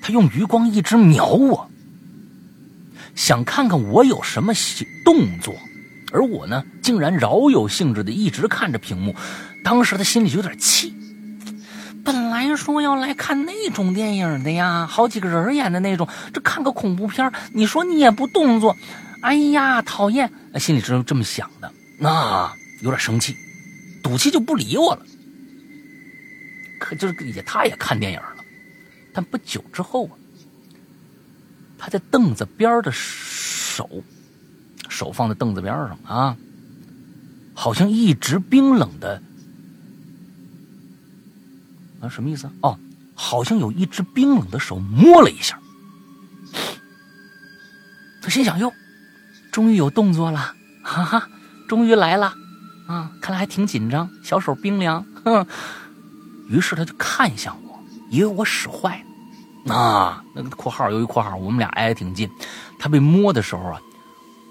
他用余光一直瞄我，想看看我有什么动作，而我呢，竟然饶有兴致的一直看着屏幕。当时他心里有点气。本来说要来看那种电影的呀，好几个人演的那种，这看个恐怖片，你说你也不动作，哎呀，讨厌！心里是这么想的，那有点生气，赌气就不理我了。可就是也，他也看电影了，但不久之后啊，他在凳子边的手，手放在凳子边上啊，好像一直冰冷的。啊什么意思？哦，好像有一只冰冷的手摸了一下。他心想：哟，终于有动作了，*laughs* 哈哈，终于来了啊！看来还挺紧张，小手冰凉。哼。*laughs* 于是他就看向我，以为我使坏了。啊，那个括号由于括号，我们俩挨得挺近。他被摸的时候啊，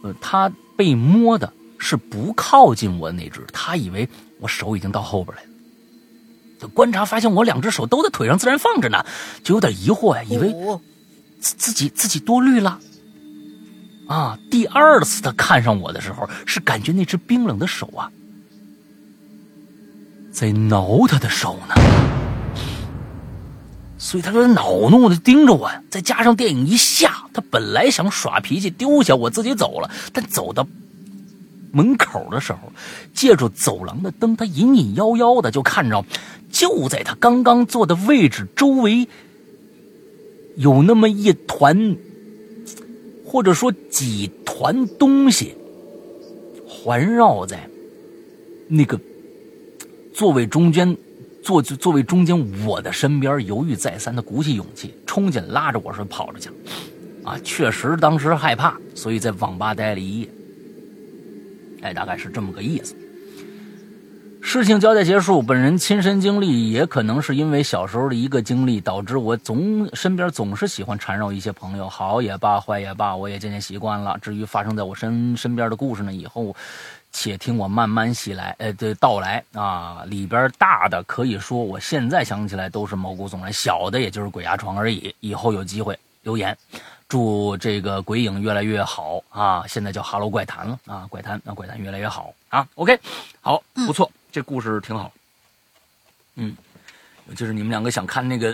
呃，他被摸的是不靠近我的那只，他以为我手已经到后边来了。观察发现我两只手都在腿上自然放着呢，就有点疑惑呀，以为自自己自己多虑了。啊，第二次他看上我的时候，是感觉那只冰冷的手啊，在挠他的手呢，所以他就恼怒的盯着我。再加上电影一下，他本来想耍脾气丢下我自己走了，但走到。门口的时候，借助走廊的灯，他隐隐约约的就看着，就在他刚刚坐的位置周围，有那么一团，或者说几团东西，环绕在那个座位中间，座座位中间我的身边，犹豫再三的鼓起勇气冲进，拉着我说跑着去。啊，确实当时害怕，所以在网吧待了一夜。哎，大概是这么个意思。事情交代结束，本人亲身经历，也可能是因为小时候的一个经历，导致我总身边总是喜欢缠绕一些朋友，好也罢，坏也罢，我也渐渐习惯了。至于发生在我身身边的故事呢，以后且听我慢慢细来，呃，的到来啊。里边大的可以说，我现在想起来都是毛骨悚然；小的也就是鬼压床而已。以后有机会留言。祝这个鬼影越来越好啊！现在叫哈喽怪谈了啊，怪谈那怪谈越来越好啊。OK，好，不错，这故事挺好。嗯，就是你们两个想看那个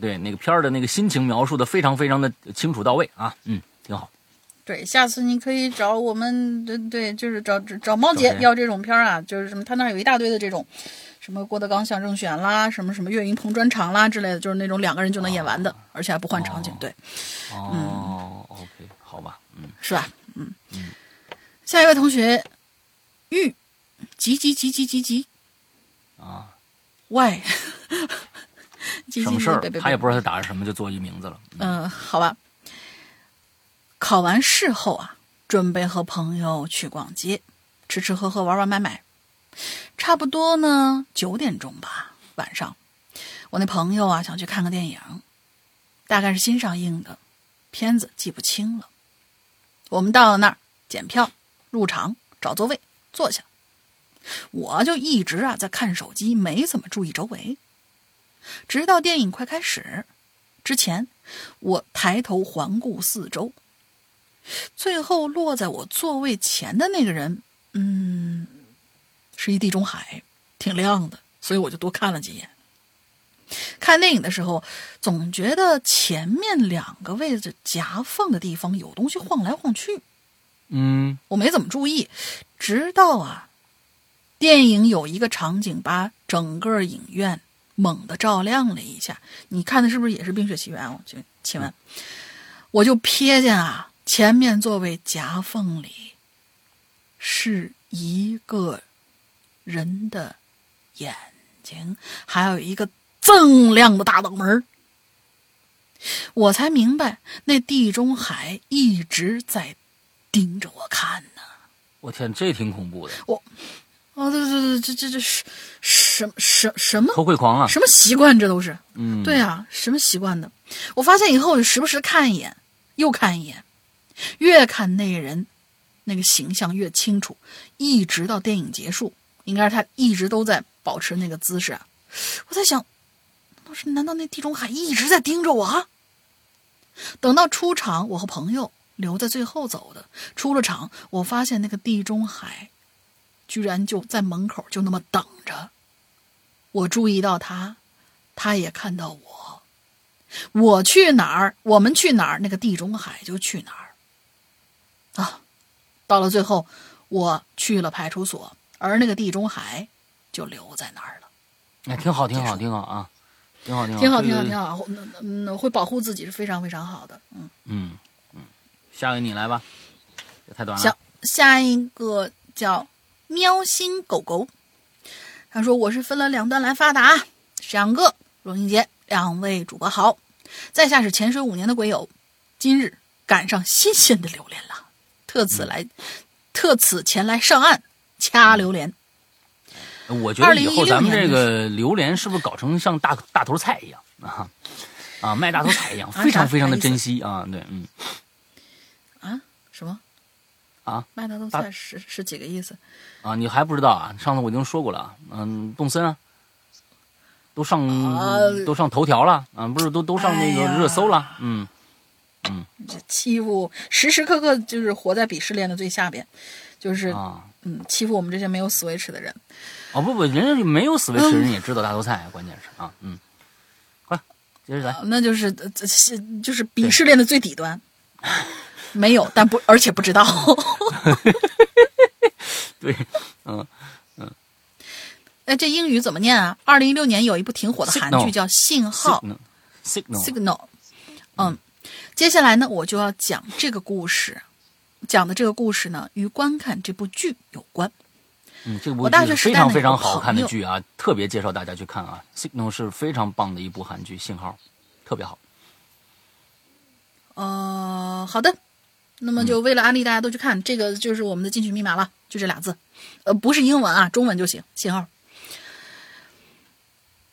对那个片儿的那个心情描述的非常非常的清楚到位啊。嗯，挺好。对，下次你可以找我们，对对，就是找找猫姐要这种片儿啊，就是什么，他那儿有一大堆的这种。什么郭德纲相声选啦，什么什么岳云鹏专场啦之类的，就是那种两个人就能演完的，而且还不换场景。对，哦，OK，好吧，嗯，是吧？嗯嗯。下一位同学，玉，急急急急急急，啊，Y，省 *laughs* 事儿，他也不知道他打的什么，就做一名字了。嗯，好吧。考完试后啊，准备和朋友去逛街，吃吃喝喝，玩玩买买。差不多呢，九点钟吧，晚上，我那朋友啊想去看个电影，大概是新上映的片子，记不清了。我们到了那儿检票、入场、找座位坐下，我就一直啊在看手机，没怎么注意周围，直到电影快开始之前，我抬头环顾四周，最后落在我座位前的那个人，嗯。是一地中海，挺亮的，所以我就多看了几眼。看电影的时候，总觉得前面两个位置夹缝的地方有东西晃来晃去。嗯，我没怎么注意，直到啊，电影有一个场景把整个影院猛地照亮了一下。你看的是不是也是《冰雪奇缘》？我就请问，我就瞥见啊，前面座位夹缝里是一个人的眼睛，还有一个锃亮的大脑门儿我才明白，那地中海一直在盯着我看呢。我天，这挺恐怖的，哦，对对对，这这这是什什什么偷窥狂啊！什么习惯？这都是嗯，对啊，什么习惯的？我发现以后，我就时不时看一眼，又看一眼，越看那个人那个形象越清楚，一直到电影结束，应该是他一直都在保持那个姿势啊。我在想，难道是难道那地中海一直在盯着我啊？等到出场，我和朋友留在最后走的。出了场，我发现那个地中海居然就在门口，就那么等着。我注意到他，他也看到我。我去哪儿，我们去哪儿，那个地中海就去哪儿。啊，到了最后，我去了派出所，而那个地中海就留在那儿了。哎，挺好，挺好，挺好啊，挺好，挺好，挺好，挺好，挺好。嗯嗯，会保护自己是非常非常好的。嗯。嗯嗯，下个你来吧，太短了下。下一个叫喵星狗狗，他说我是分了两段来发的啊。沈阳哥、荣英杰，两位主播好。在下是潜水五年的鬼友，今日赶上新鲜的榴莲了，特此来，特此前来上岸掐榴莲。我觉得以后2016咱们这个榴莲是不是搞成像大大头菜一样啊？啊，卖大头菜一样，啊非常非常的珍惜啊！对，嗯啊？什么？啊麦当豆大菜是是几个意思？啊，你还不知道啊？上次我已经说过了啊，嗯，动森啊，都上、啊都上头条了啊，不是都都上那个热搜了，嗯，这欺负时时刻刻就是活在鄙视链的最下边，就是、啊。嗯欺负我们这些没有 Switch 的人。哦不不，人家没有死维嗯持，人也知道大头菜，关键是啊，嗯，快接着来，那就是就是鄙视链的最底端，*laughs* 没有，但不而且不知道。*laughs* 对，嗯嗯，哎，这英语怎么念啊？二零一六年有一部挺火的韩剧叫《信号》signal signal，（Signal）。嗯，接下来呢，我就要讲这个故事。讲的这个故事呢，与观看这部剧有关。嗯，这部我大剧非学时代呢有常非常好看的剧啊，特别介绍大家去看啊。Signal 是非常棒的一部韩剧，信号特别好。呃，好的，那么就为了安利大家都去看，这个就是我们的进群密码了，就这俩字，呃，不是英文啊，中文就行，信号。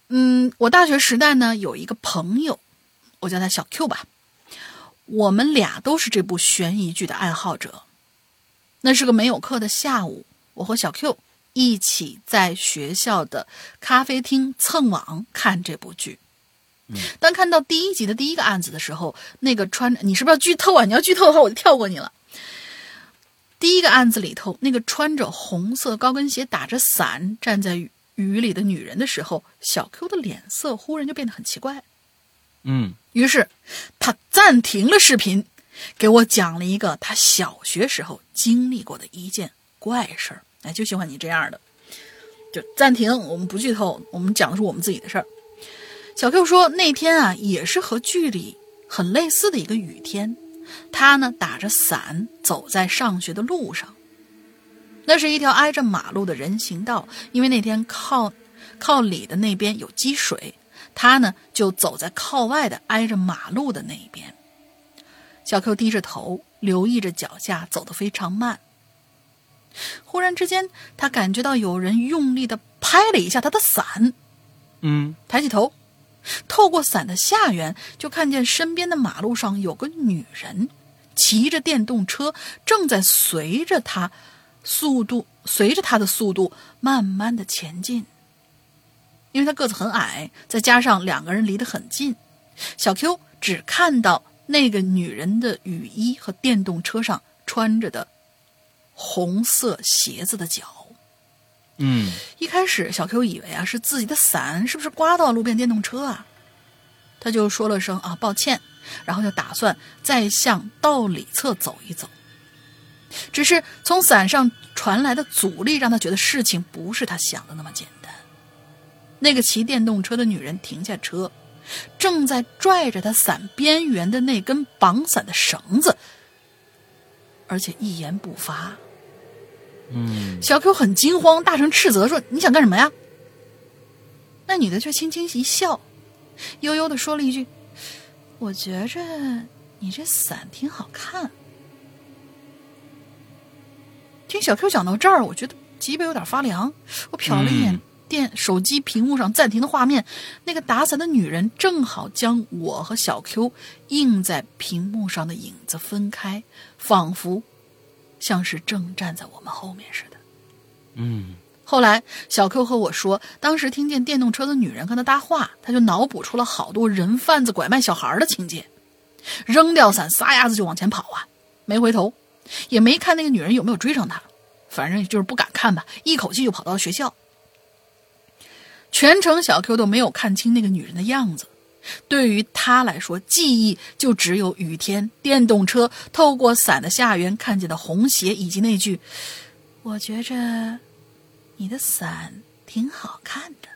嗯，我大学时代呢有一个朋友，我叫他小 Q 吧，我们俩都是这部悬疑剧的爱好者。那是个没有课的下午，我和小 Q 一起在学校的咖啡厅蹭网看这部剧。当看到第一集的第一个案子的时候，那个穿你是不是要剧透啊？你要剧透的话，我就跳过你了。第一个案子里头，那个穿着红色高跟鞋、打着伞站在雨雨里的女人的时候，小 Q 的脸色忽然就变得很奇怪。嗯于是他暂停了视频，给我讲了一个他小学时候经历过的一件怪事儿。哎，就喜欢你这样的，就暂停，我们不剧透，我们讲的是我们自己的事儿。小 Q 说那天啊，也是和剧里很类似的一个雨天，他呢打着伞走在上学的路上。那是一条挨着马路的人行道，因为那天靠靠里的那边有积水，他呢就走在靠外的挨着马路的那一边。小 Q 低着头，留意着脚下，走得非常慢。忽然之间，他感觉到有人用力的拍了一下他的伞，嗯抬起头，透过伞的下缘，就看见身边的马路上有个女人，骑着电动车，正在随着他速度，随着他的速度慢慢的前进。因为他个子很矮，再加上两个人离得很近，小 Q 只看到那个女人的雨衣和电动车上穿着的红色鞋子的脚。嗯一开始，小 Q 以为啊是自己的伞是不是刮到路边电动车啊？他就说了声啊抱歉，然后就打算再向道里侧走一走。只是从伞上传来的阻力让他觉得事情不是他想的那么简单。那个骑电动车的女人停下车，正在拽着他伞边缘的那根绑伞的绳子，而且一言不发。嗯，小 Q 很惊慌，大声斥责说：“你想干什么呀？”那女的却轻轻一笑，悠悠的说了一句：“我觉着你这伞挺好看。”听小 Q 讲到这儿，我觉得脊背有点发凉。我瞟了一眼电手机屏幕上暂停的画面，那个打伞的女人正好将我和小 Q 映在屏幕上的影子分开，仿佛像是正站在我们后面似的。嗯，后来，小 Q 和我说，当时听见电动车的女人跟他搭话，他就脑补出了好多人贩子拐卖小孩的情节，扔掉伞，撒丫子就往前跑啊，没回头，也没看那个女人有没有追上他，反正就是不敢看吧，一口气就跑到了学校。全程小 Q 都没有看清那个女人的样子，对于他来说，记忆就只有雨天、电动车透过伞的下缘看见的红鞋，以及那句“我觉着你的伞挺好看的”。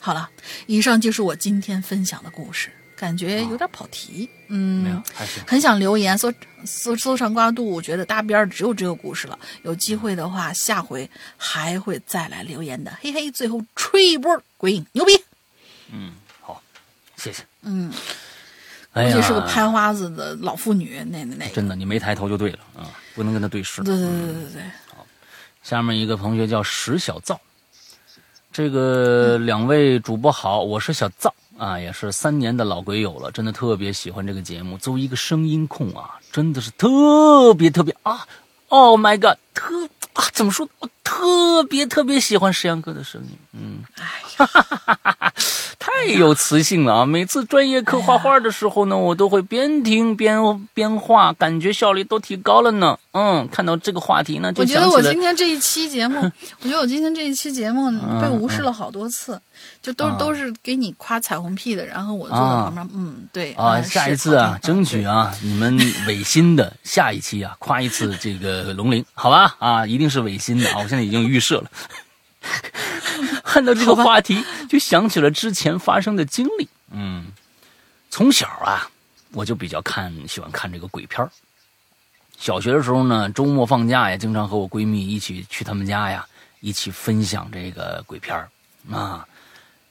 好了，以上就是我今天分享的故事，感觉有点跑题，嗯，没有，还行。很想留言搜搜搜上瓜度，我觉得搭边儿只有这个故事了。有机会的话，下回还会再来留言的。嘿嘿，最后吹一波鬼影，牛逼！嗯，好，谢谢。嗯，哎呀，而且是个拍花子的老妇女，那那那个，真的，你没抬头就对了啊，不能跟他对视。对对对对对对，下面一个同学叫石小灶，这个两位主播好，我是小灶啊，也是三年的老鬼友了，真的特别喜欢这个节目。作为一个声音控啊，真的是特别特别啊，Oh my god，特啊怎么说？我特别特别喜欢石阳哥的声音，嗯，哎 *laughs* 太有磁性了啊！每次专业课画画的时候呢，我都会边听边边画，感觉效率都提高了呢。嗯，看到这个话题呢，就我觉得我今天这一期节目，我觉得我今天这一期节目被无视了好多次，就都啊都是给你夸彩虹屁的，然后我坐在旁边，嗯，对啊，嗯下一次啊，争取啊，你们违心的 *laughs* 下一期啊，夸一次这个龙鳞，好吧？啊，一定是违心的啊！我现在已经预设了。*laughs* 看到这个话题，就想起了之前发生的经历。嗯，从小啊，我就比较看喜欢看这个鬼片儿小学的时候呢，周末放假呀，经常和我闺蜜一起去他们家呀，一起分享这个鬼片儿啊。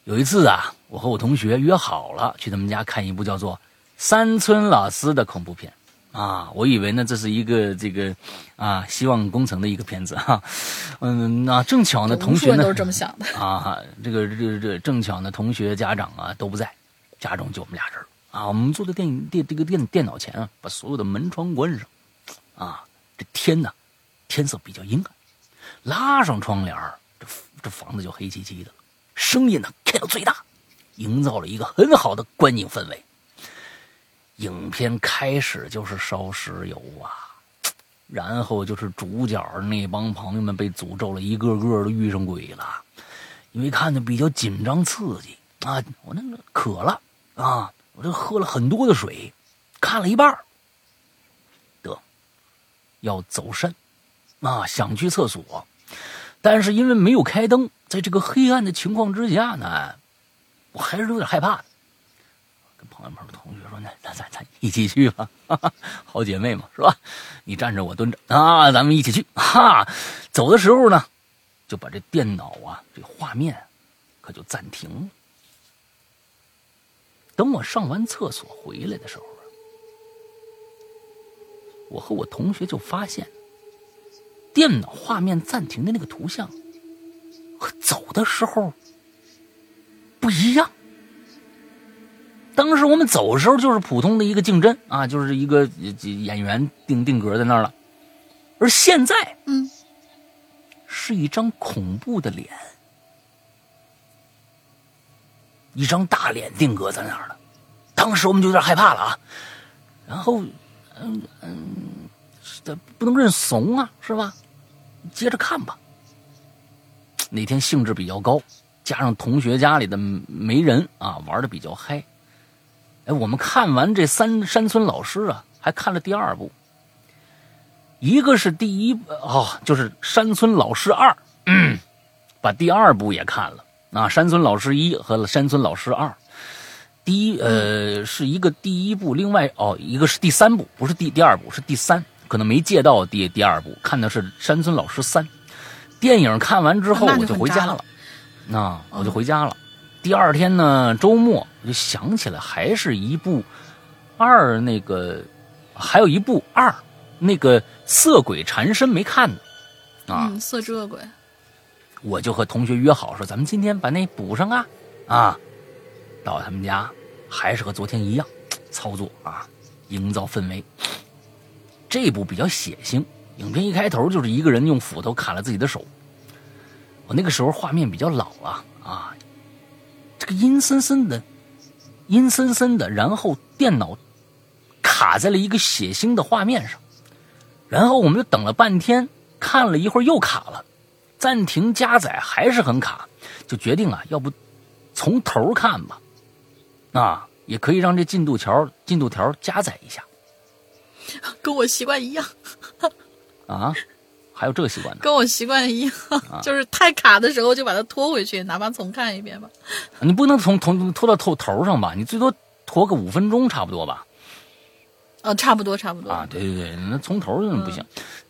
有一次啊，我和我同学约好了去他们家看一部叫做《山村老师》的恐怖片啊。我以为呢这是一个这个啊希望工程的一个片子 *laughs* 哈、嗯，那正巧呢，同学呢无数人都是这么想的。*laughs* 啊，这个这个这个正巧呢，同学家长啊都不在，家中就我们俩人啊。我们坐在电影电这个电电脑前啊，把所有的门窗关上啊。这天呢，天色比较阴暗，拉上窗帘儿这这房子就黑漆漆的了，声音呢开到最大，营造了一个很好的观影氛围。影片开始就是烧石油啊，然后就是主角那帮朋友们被诅咒了，一个个都遇上鬼了。因为看的比较紧张刺激啊，我那个渴了啊，我就喝了很多的水，看了一半儿得要走神啊，想去厕所，但是因为没有开灯，在这个黑暗的情况之下呢，我还是有点害怕的。跟朋友们、同学说：“那咱咱咱一起去吧，*laughs* 好姐妹嘛，是吧？你站着，我蹲着啊，咱们一起去。哈，走的时候呢，就把这电脑啊，这画面可就暂停了。等我上完厕所回来的时候啊，我和我同学就发现，电脑画面暂停的那个图像和走的时候不一样。当时我们走的时候就是普通的一个竞争啊，就是一个呃演员定定格在那儿了，而现在嗯，是一张恐怖的脸，一张大脸定格在那儿了。当时我们就有点害怕了啊，然后，嗯嗯，是的，不能认怂啊，是吧？接着看吧。那天兴致比较高，加上同学家里的没人啊，玩的比较嗨。哎，我们看完这三山村老师啊，还看了第二部。一个是第一哦，就是山村老师二，*clears throat* 把第二部也看了啊，山村老师一和山村老师二。第一，呃，是一个第一部，另外哦，一个是第三部，不是第第二部，是第三，可能没借到第第二部，看的是山村老师三。电影看完之后我就回家了，那我就回家了。第二天呢，周末我就想起来，还是一部二那个，还有一部二那个色鬼缠身没看呢，啊，嗯，色之恶鬼，我就和同学约好说，咱们今天把那补上啊，啊，到他们家还是和昨天一样操作啊，营造氛围。这部比较血腥，影片一开头就是一个人用斧头砍了自己的手。我那个时候画面比较老了啊，这个阴森森的，阴森森的，然后电脑卡在了一个血腥的画面上，然后我们就等了半天，看了一会儿又卡了。暂停加载还是很卡，就决定啊，要不从头看吧，啊，也可以让这进度条进度条加载一下 *laughs* 跟我习惯一样，*laughs* 啊，还有这个习惯呢，跟我习惯一样，啊 *laughs* 就是太卡的时候就把它拖回去，哪怕重看一遍吧。你不能从从拖到头头上吧，你最多拖个五分钟差不多吧，呃，差不多，差不多。啊，对对对，那从头就不行。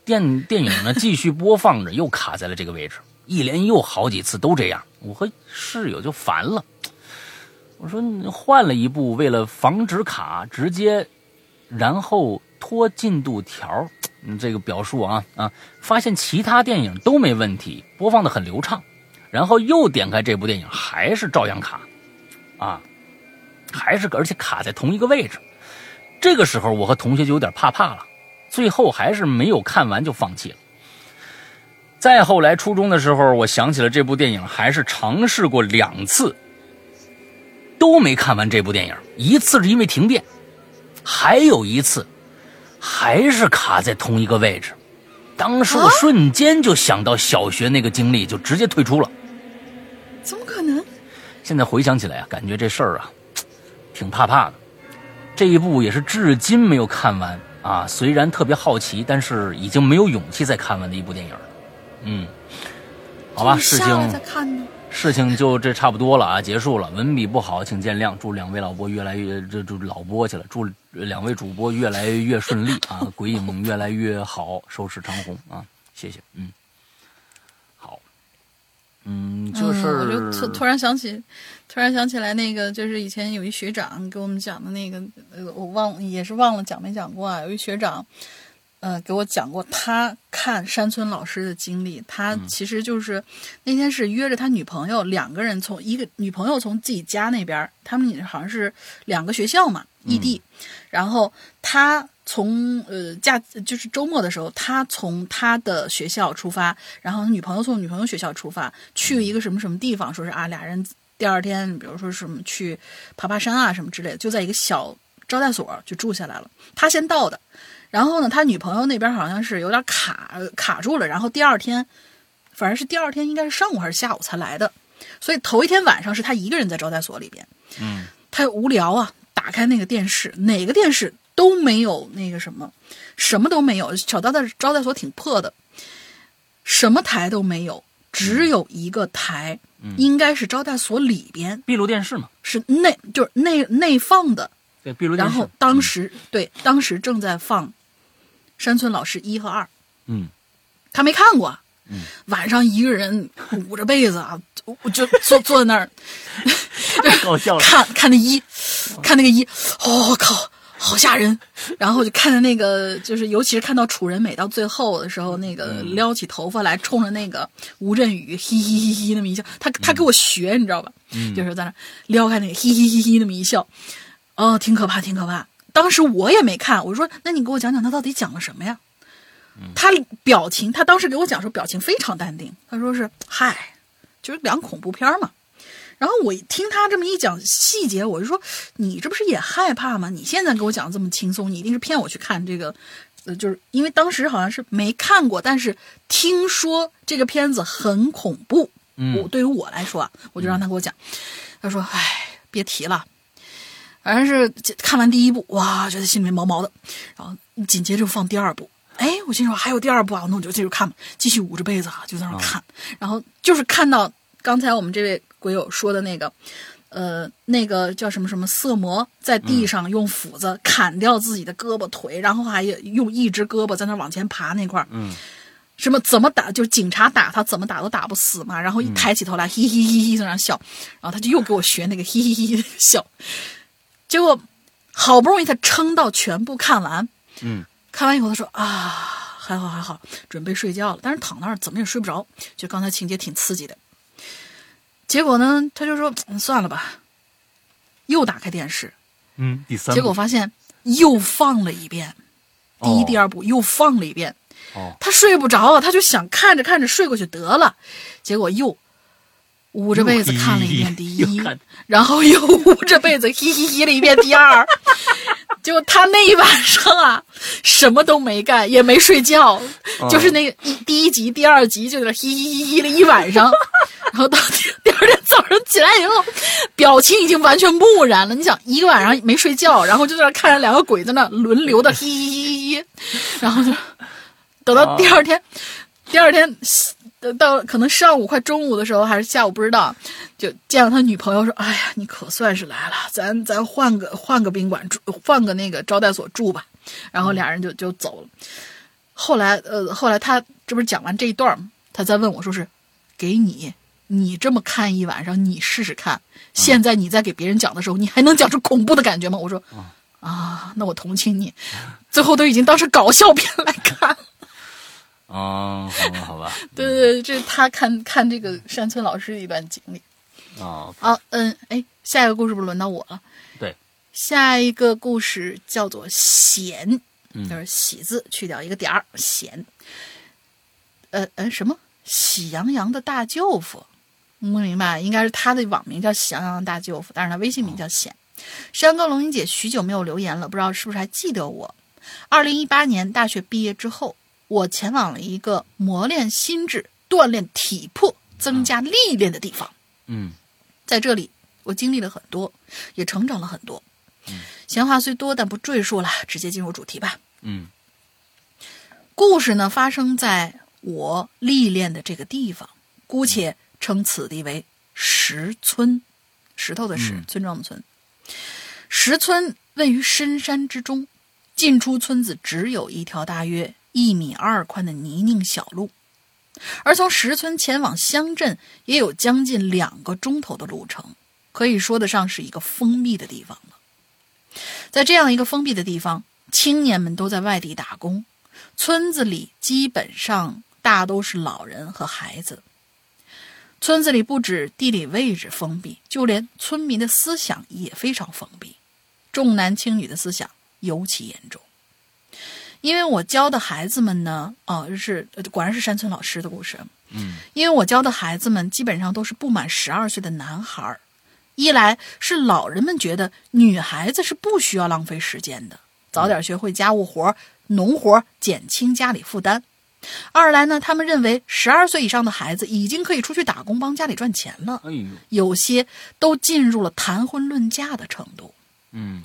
电电影呢继续播放着，又卡在了这个位置，一连又好几次都这样，我和室友就烦了。我说你换了一部，为了防止卡，直接然后拖进度条，嗯，这个表述啊啊，发现其他电影都没问题，播放的很流畅，然后又点开这部电影，还是照样卡，啊，还是而且卡在同一个位置。这个时候，我和同学就有点怕怕了，最后还是没有看完就放弃了。再后来，初中的时候，我想起了这部电影，还是尝试过两次，都没看完这部电影。一次是因为停电，还有一次还是卡在同一个位置。当时我瞬间就想到小学那个经历，就直接退出了。怎么可能？现在回想起来啊，感觉这事儿啊，挺怕怕的。这一部也是至今没有看完啊，虽然特别好奇，但是已经没有勇气再看完的一部电影了。嗯，好吧，事情再情看呢？事情就这差不多了啊，结束了。文笔不好，请见谅。祝两位老播越来越这祝老播去了，祝两位主播越来越顺利啊，*laughs* 鬼影越来越好，收视长虹啊，谢谢。嗯，好，嗯，就是、嗯、我就突突然想起，突然想起来那个，就是以前有一学长给我们讲的那个，呃，我忘也是忘了讲没讲过啊。有一学长，呃，给我讲过他看山村老师的经历。他其实就是、那天是约着他女朋友两个人从一个女朋友从自己家那边，他们好像是两个学校嘛，异地，然后他。从呃假就是周末的时候，他从他的学校出发，然后女朋友从女朋友学校出发，去一个什么什么地方，说是啊俩人第二天，比如说什么去爬爬山啊什么之类的，就在一个小招待所就住下来了。他先到的，然后呢，他女朋友那边好像是有点卡卡住了，然后第二天，反正是第二天应该是上午还是下午才来的，所以头一天晚上是他一个人在招待所里边，嗯，他无聊啊，打开那个电视，哪个电视？都没有那个什么，什么都没有。小招待招待所挺破的，什么台都没有，只有一个台，嗯、应该是招待所里边闭路电视嘛，是内就是内内放的。对，闭路电视。然后当时、嗯、对当时正在放山村老师一和二，嗯，他没看过。嗯，晚上一个人捂着被子啊，我就坐坐在那儿，*laughs* 搞笑了，看看那一，看那个一，我、哦、靠！好吓人，然后就看着那个，就是尤其是看到楚人美到最后的时候，那个撩起头发来，冲着那个吴镇宇嘿嘿嘿嘿那么一笑，他他给我学，你知道吧？嗯，就是在那撩开那个嘿嘿嘿嘿那么一笑，哦，挺可怕，挺可怕。当时我也没看，我说那你给我讲讲他到底讲了什么呀？他表情，他当时给我讲说表情非常淡定，他说是嗨，就是两恐怖片嘛。然后我听他这么一讲细节，我就说你这不是也害怕吗？你现在给我讲这么轻松，你一定是骗我去看这个，呃，就是因为当时好像是没看过，但是听说这个片子很恐怖。嗯，我对于我来说啊，我就让他给我讲，他说：“哎，别提了，反正是看完第一部，哇，觉得心里面毛毛的，然后紧接着放第二部。”哎，我心说还有第二部啊，那我就继续看吧，继续捂着被子啊，就在那看，然后就是看到。刚才我们这位鬼友说的那个，呃，那个叫什么什么色魔，在地上用斧子砍掉自己的胳膊腿，然后还用一只胳膊在那往前爬那块儿，嗯，什么怎么打，就是警察打他怎么打都打不死嘛，然后一抬起头来，嘿嘿嘿嘿在那笑，然后他就又给我学那个嘿嘿嘿嘿笑，结果好不容易他撑到全部看完，嗯，看完以后他说啊。还好还好，准备睡觉了，但是躺那儿怎么也睡不着，就刚才情节挺刺激的。结果呢，他就说、嗯算了吧，又打开电视，嗯，第三结果发现又放了一遍，第一、哦第二部又放了一遍。哦，他睡不着啊，他就想看着看着睡过去得了，结果又捂着被子看了一遍第一，然后又捂着被子嘿嘿嘿了一遍第二。*laughs* 结果他那一晚上啊，什么都没干，也没睡觉，就是那个一第一集、第二集就在那嘿嘿嘿嘿了一晚上，*laughs* 然后到第第二天早上起来以后，表情已经完全木然了。你想，一个晚上没睡觉，然后就在那看着两个鬼在那轮流的嘿嘿嘿嘿，然后就等到第二天，第二天呃到可能上午快中午的时候，还是下午不知道，就见到他女朋友说：“哎呀，你可算是来了，咱咱换个换个宾馆住，换个那个招待所住吧。”然后俩人就就走了。后来呃，后来他这不是讲完这一段吗？他再问我说是给你。你这么看一晚上，你试试看。现在你在给别人讲的时候，你还能讲出恐怖的感觉吗？我说，啊，那我同情你。最后都已经当成搞笑片来看。哦，好吧，好吧，*laughs* 对对对，这是他看看这个山村老师的一段经历。哦，好，嗯，哎，下一个故事不是轮到我了？对，下一个故事叫做“喜”，嗯就是“喜”字去掉一个点儿，“喜”。呃呃，什么？喜羊羊的大舅父，不明白，应该是他的网名叫喜羊羊的大舅父，但是他微信名叫显。山高龙吟姐许久没有留言了，不知道是不是还记得我？二零一八年大学毕业之后，我前往了一个磨练心智、锻炼体魄、增加历练的地方。嗯在这里，我经历了很多，也成长了很多。闲话虽多，但不赘述了，直接进入主题吧。嗯故事呢，发生在我历练的这个地方，姑且称此地为石村，石头的石，嗯村庄的村。石村位于深山之中，进出村子只有一条大约一米二宽的泥泞小路，而从石村前往乡镇也有将近两个钟头的路程，可以说得上是一个封闭的地方了。在这样一个封闭的地方，青年们都在外地打工，村子里基本上大都是老人和孩子。村子里不止地理位置封闭，就连村民的思想也非常封闭，重男轻女的思想尤其严重。因为我教的孩子们呢，哦，是呃果然是山村老师的故事。嗯。因为我教的孩子们基本上都是不满十二岁的男孩儿，一来是老人们觉得女孩子是不需要浪费时间的，早点学会家务活、农活，减轻家里负担；二来呢，他们认为十二岁以上的孩子已经可以出去打工帮家里赚钱了，有些都进入了谈婚论嫁的程度。嗯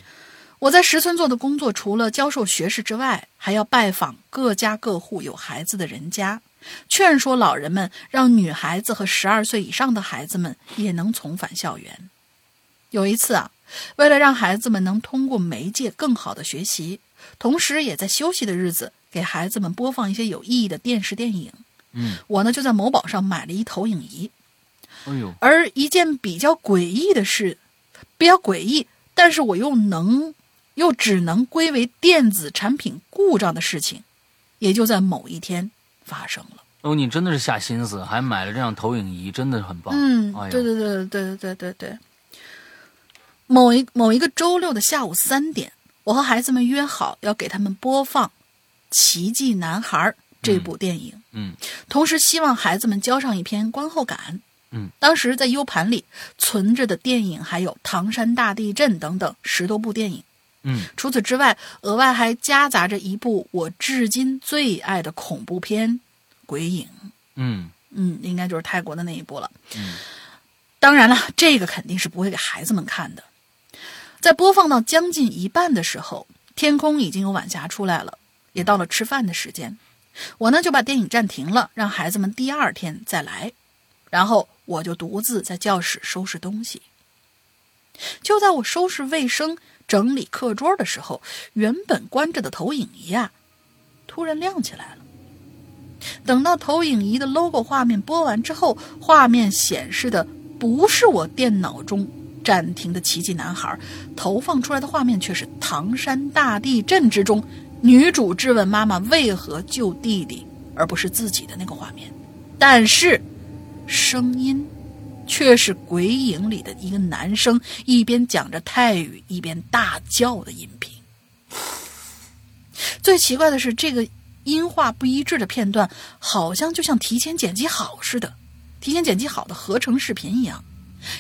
我在石村做的工作，除了教授学士之外，还要拜访各家各户有孩子的人家，劝说老人们让女孩子和十二岁以上的孩子们也能重返校园。有一次啊，为了让孩子们能通过媒介更好的学习，同时也在休息的日子给孩子们播放一些有意义的电视电影，嗯，我呢就在某宝上买了一投影仪。哎呦，而一件比较诡异的事，比较诡异，但是我又能又只能归为电子产品故障的事情，也就在某一天发生了。哦，你真的是下心思，还买了这样投影仪，真的很棒。嗯哎，对对对对对对对对。某一某一个周六的下午三点，我和孩子们约好要给他们播放《奇迹男孩》这部电影。嗯同时希望孩子们交上一篇观后感。嗯，当时在 U 盘里存着的电影还有《唐山大地震》等等十多部电影。嗯除此之外，额外还夹杂着一部我至今最爱的恐怖片《鬼影》。嗯嗯，应该就是泰国的那一部了。嗯当然了，这个肯定是不会给孩子们看的。在播放到将近一半的时候，天空已经有晚霞出来了，也到了吃饭的时间。我呢就把电影暂停了，让孩子们第二天再来。然后我就独自在教室收拾东西。就在我收拾卫生、整理课桌的时候，原本关着的投影仪啊，突然亮起来了。等到投影仪的 logo 画面播完之后，画面显示的不是我电脑中暂停的奇迹男孩，投放出来的画面却是唐山大地震之中女主质问妈妈为何救弟弟，而不是自己的那个画面。但是，声音却是鬼影里的一个男生一边讲着泰语一边大叫的音频。最奇怪的是这个。音画不一致的片段，好像就像提前剪辑好似的，提前剪辑好的合成视频一样，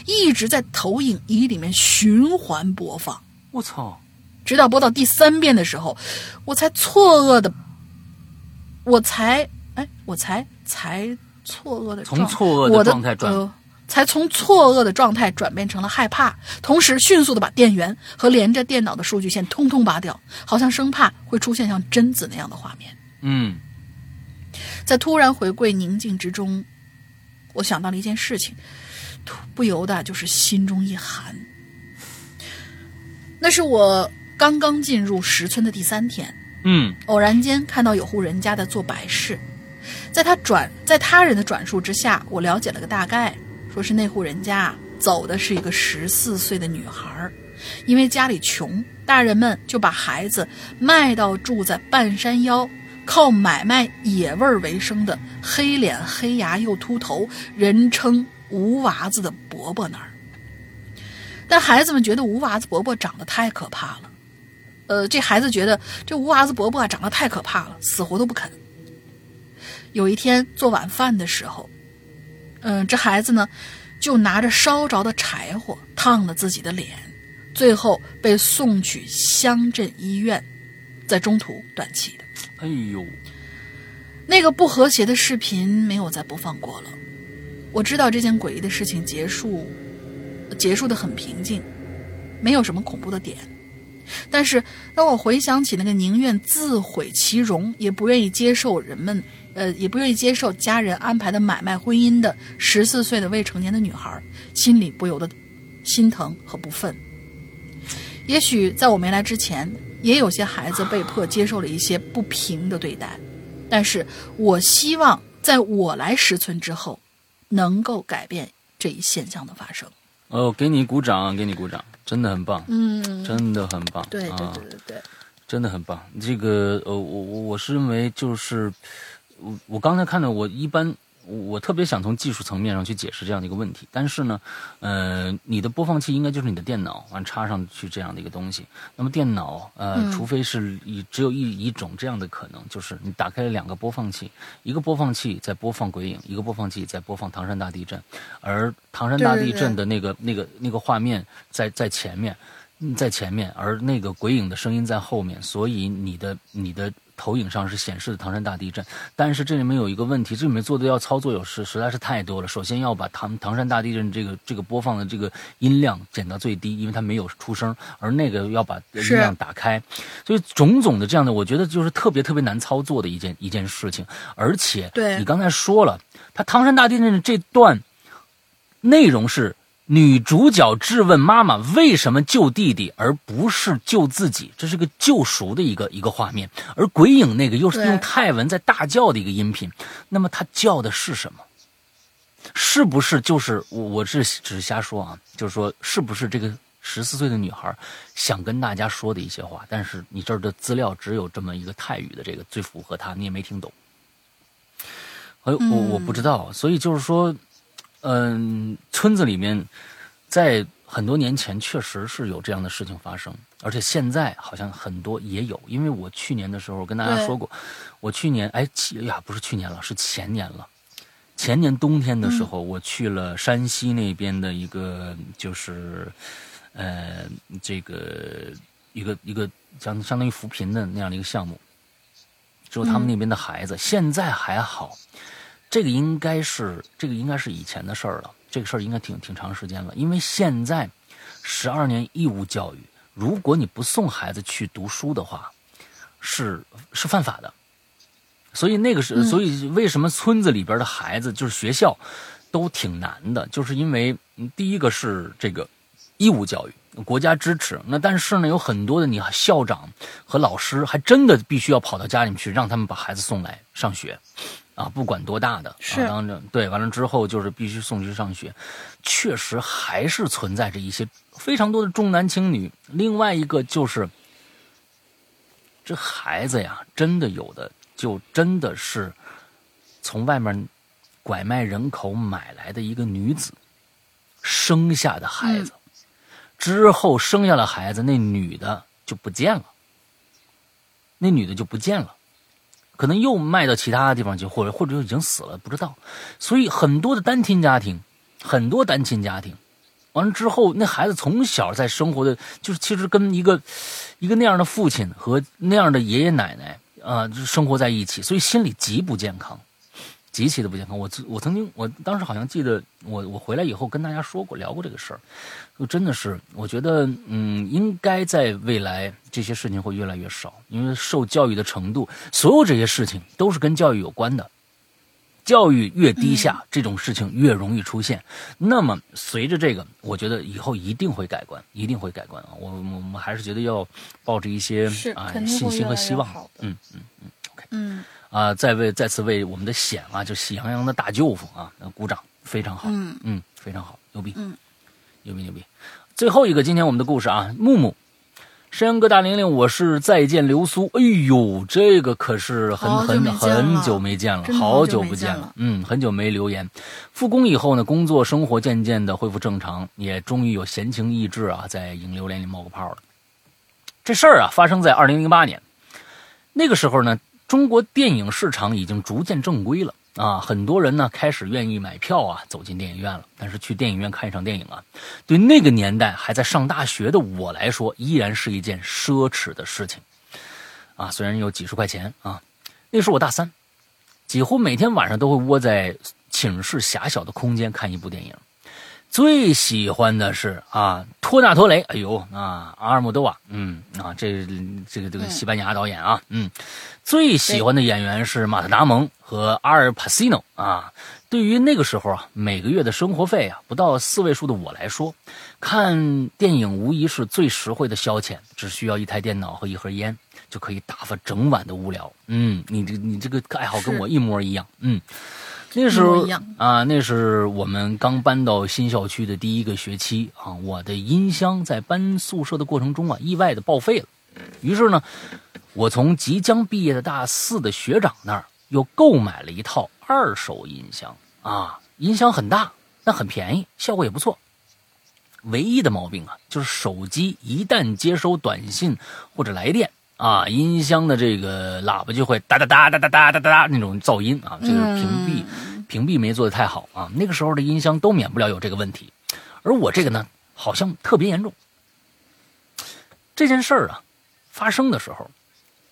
一直在投影仪里面循环播放。我操！直到播到第三遍的时候，我才错愕的，我才哎，我才才错愕的从错愕的状态转，才从错愕的状态转变成了害怕，同时迅速的把电源和连着电脑的数据线通通拔掉，好像生怕会出现像贞子那样的画面。嗯，在突然回归宁静之中，我想到了一件事情，不由得就是心中一寒。那是我刚刚进入石村的第三天，嗯，偶然间看到有户人家在做白事，在他转在他人的转述之下，我了解了个大概，说是那户人家走的是一个十四岁的女孩，因为家里穷，大人们就把孩子卖到住在半山腰。靠买卖野味为生的黑脸黑牙又秃头，人称吴娃子的伯伯那儿。但孩子们觉得吴娃子伯伯长得太可怕了，呃，这孩子觉得这吴娃子伯伯长得太可怕了，死活都不肯。有一天做晚饭的时候，嗯，这孩子呢就拿着烧着的柴火烫了自己的脸，最后被送去乡镇医院，在中途断气的。哎呦，那个不和谐的视频没有再播放过了。我知道这件诡异的事情结束，结束的很平静，没有什么恐怖的点。但是当我回想起那个宁愿自毁其容，也不愿意接受人们，呃，也不愿意接受家人安排的买卖婚姻的十四岁的未成年的女孩，心里不由得心疼和不忿。也许在我没来之前。也有些孩子被迫接受了一些不平的对待，但是我希望在我来石村之后，能够改变这一现象的发生。哦，给你鼓掌，给你鼓掌，真的很棒，嗯，真的很棒，对对对对对，真的很棒。这个呃，我我我是认为就是我我刚才看到我一般。我特别想从技术层面上去解释这样的一个问题，但是呢，呃，你的播放器应该就是你的电脑完插上去这样的一个东西。那么电脑，呃，除非是以只有一一种这样的可能，就是你打开了两个播放器，一个播放器在播放鬼影，一个播放器在播放唐山大地震，而唐山大地震的那个那个那个画面在在前面，在前面，而那个鬼影的声音在后面，所以你的你的。投影上是显示的唐山大地震，但是这里面有一个问题，这里面做的要操作有实实在是太多了。首先要把唐唐山大地震这个这个播放的这个音量减到最低，因为它没有出声，而那个要把音量打开，所以种种的这样的，我觉得就是特别特别难操作的一件一件事情。而且，你刚才说了，它唐山大地震的这段内容是。女主角质问妈妈为什么救弟弟而不是救自己，这是个救赎的一个一个画面。而鬼影那个又是用泰文在大叫的一个音频，那么他叫的是什么？是不是就是我？我是只是瞎说啊，就是说是不是这个十四岁的女孩想跟大家说的一些话？但是你这儿的资料只有这么一个泰语的这个最符合他，你也没听懂。哎，我我不知道，所以就是说。嗯，村子里面，在很多年前确实是有这样的事情发生，而且现在好像很多也有。因为我去年的时候跟大家说过，我去年哎呀，不是去年了，是前年了。前年冬天的时候，我去了山西那边的一个，就是呃，这个一个一个相相当于扶贫的那样的一个项目，只有他们那边的孩子现在还好。这个应该是这个应该是以前的事儿了，这个事儿应该挺挺长时间了。因为现在十二年义务教育，如果你不送孩子去读书的话，是是犯法的。所以那个是，所以为什么村子里边的孩子就是学校都挺难的，就是因为嗯第一个是这个义务教育，国家支持，那但是呢，有很多的你校长和老师还真的必须要跑到家里面去，让他们把孩子送来上学，啊，不管多大的，是啊、当着对，完了之后就是必须送去上学，确实还是存在着一些非常多的重男轻女。另外一个就是，这孩子呀，真的有的就真的是从外面拐卖人口买来的一个女子生下的孩子，之后生下了孩子，那女的就不见了，那女的就不见了。可能又卖到其他地方去，或者或者就已经死了，不知道。所以很多的单亲家庭，很多单亲家庭，完了之后，那孩子从小在生活的，就是其实跟一个一个那样的父亲和那样的爷爷奶奶啊、就生活在一起，所以心理极不健康，极其的不健康。我我曾经，我当时好像记得，我我回来以后跟大家说过聊过这个事儿，就真的是，我觉得嗯，应该在未来这些事情会越来越少，因为受教育的程度，所有这些事情都是跟教育有关的。教育越低下，这种事情越容易出现。那么随着这个，我觉得以后一定会改观，一定会改观啊！我我我们还是觉得要抱着一些是啊信心和希望。嗯嗯嗯，OK 嗯啊，再为再次为我们的险啊，就喜羊羊的大舅父啊，呃鼓掌，非常好。嗯嗯，非常好，牛逼，嗯，牛逼牛逼。最后一个，今天我们的故事啊，木木，山羊哥大玲玲，我是再见流苏。哎呦，这个可是很很很久没见了，好好久不见了。嗯，很久没留言。复工以后呢，工作生活渐渐的恢复正常，也终于有闲情逸致啊，在影流连里冒个泡了。这事儿啊，发生在二零零八年，那个时候呢，中国电影市场已经逐渐正规了啊，很多人呢开始愿意买票啊，走进电影院了。但是去电影院看一场电影啊，对那个年代还在上大学的我来说，依然是一件奢侈的事情啊。虽然有几十块钱啊，那时候我大三，几乎每天晚上都会窝在寝室狭小的空间看一部电影。最喜欢的是啊，托纳托雷，哎呦啊，阿尔莫多瓦，嗯啊，这这个这个西班牙导演啊，嗯，最喜欢的演员是马特·达蒙和阿尔帕西诺啊。对于那个时候啊，每个月的生活费啊不到四位数的我来说，看电影无疑是最实惠的消遣，只需要一台电脑和一盒烟就可以打发整晚的无聊。嗯，你这你这个爱好跟我一模一样，嗯。那时候啊，那是我们刚搬到新校区的第一个学期啊，我的音箱在搬宿舍的过程中啊，意外的报废了。于是呢，我从即将毕业的大四的学长那儿又购买了一套二手音箱啊，音箱很大，但很便宜，效果也不错。唯一的毛病啊，就是手机一旦接收短信或者来电啊，音箱的这个喇叭就会哒哒哒哒哒哒哒哒那种噪音啊，这个屏蔽、屏蔽没做的太好啊。那个时候的音箱都免不了有这个问题，而我这个呢，好像特别严重。这件事儿啊，发生的时候，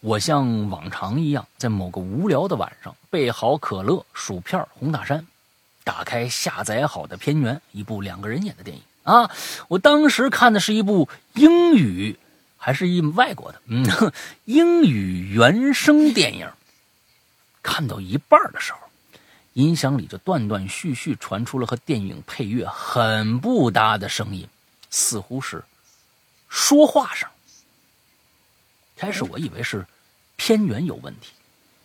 我像往常一样，在某个无聊的晚上，备好可乐、薯片、红塔山，打开下载好的片源，一部两个人演的电影啊。我当时看的是一部英语，还是一外国的，嗯，*laughs* 英语原声电影。看到一半的时候，音响里就断断续续传出了和电影配乐很不搭的声音，似乎是说话声。开始我以为是片源有问题，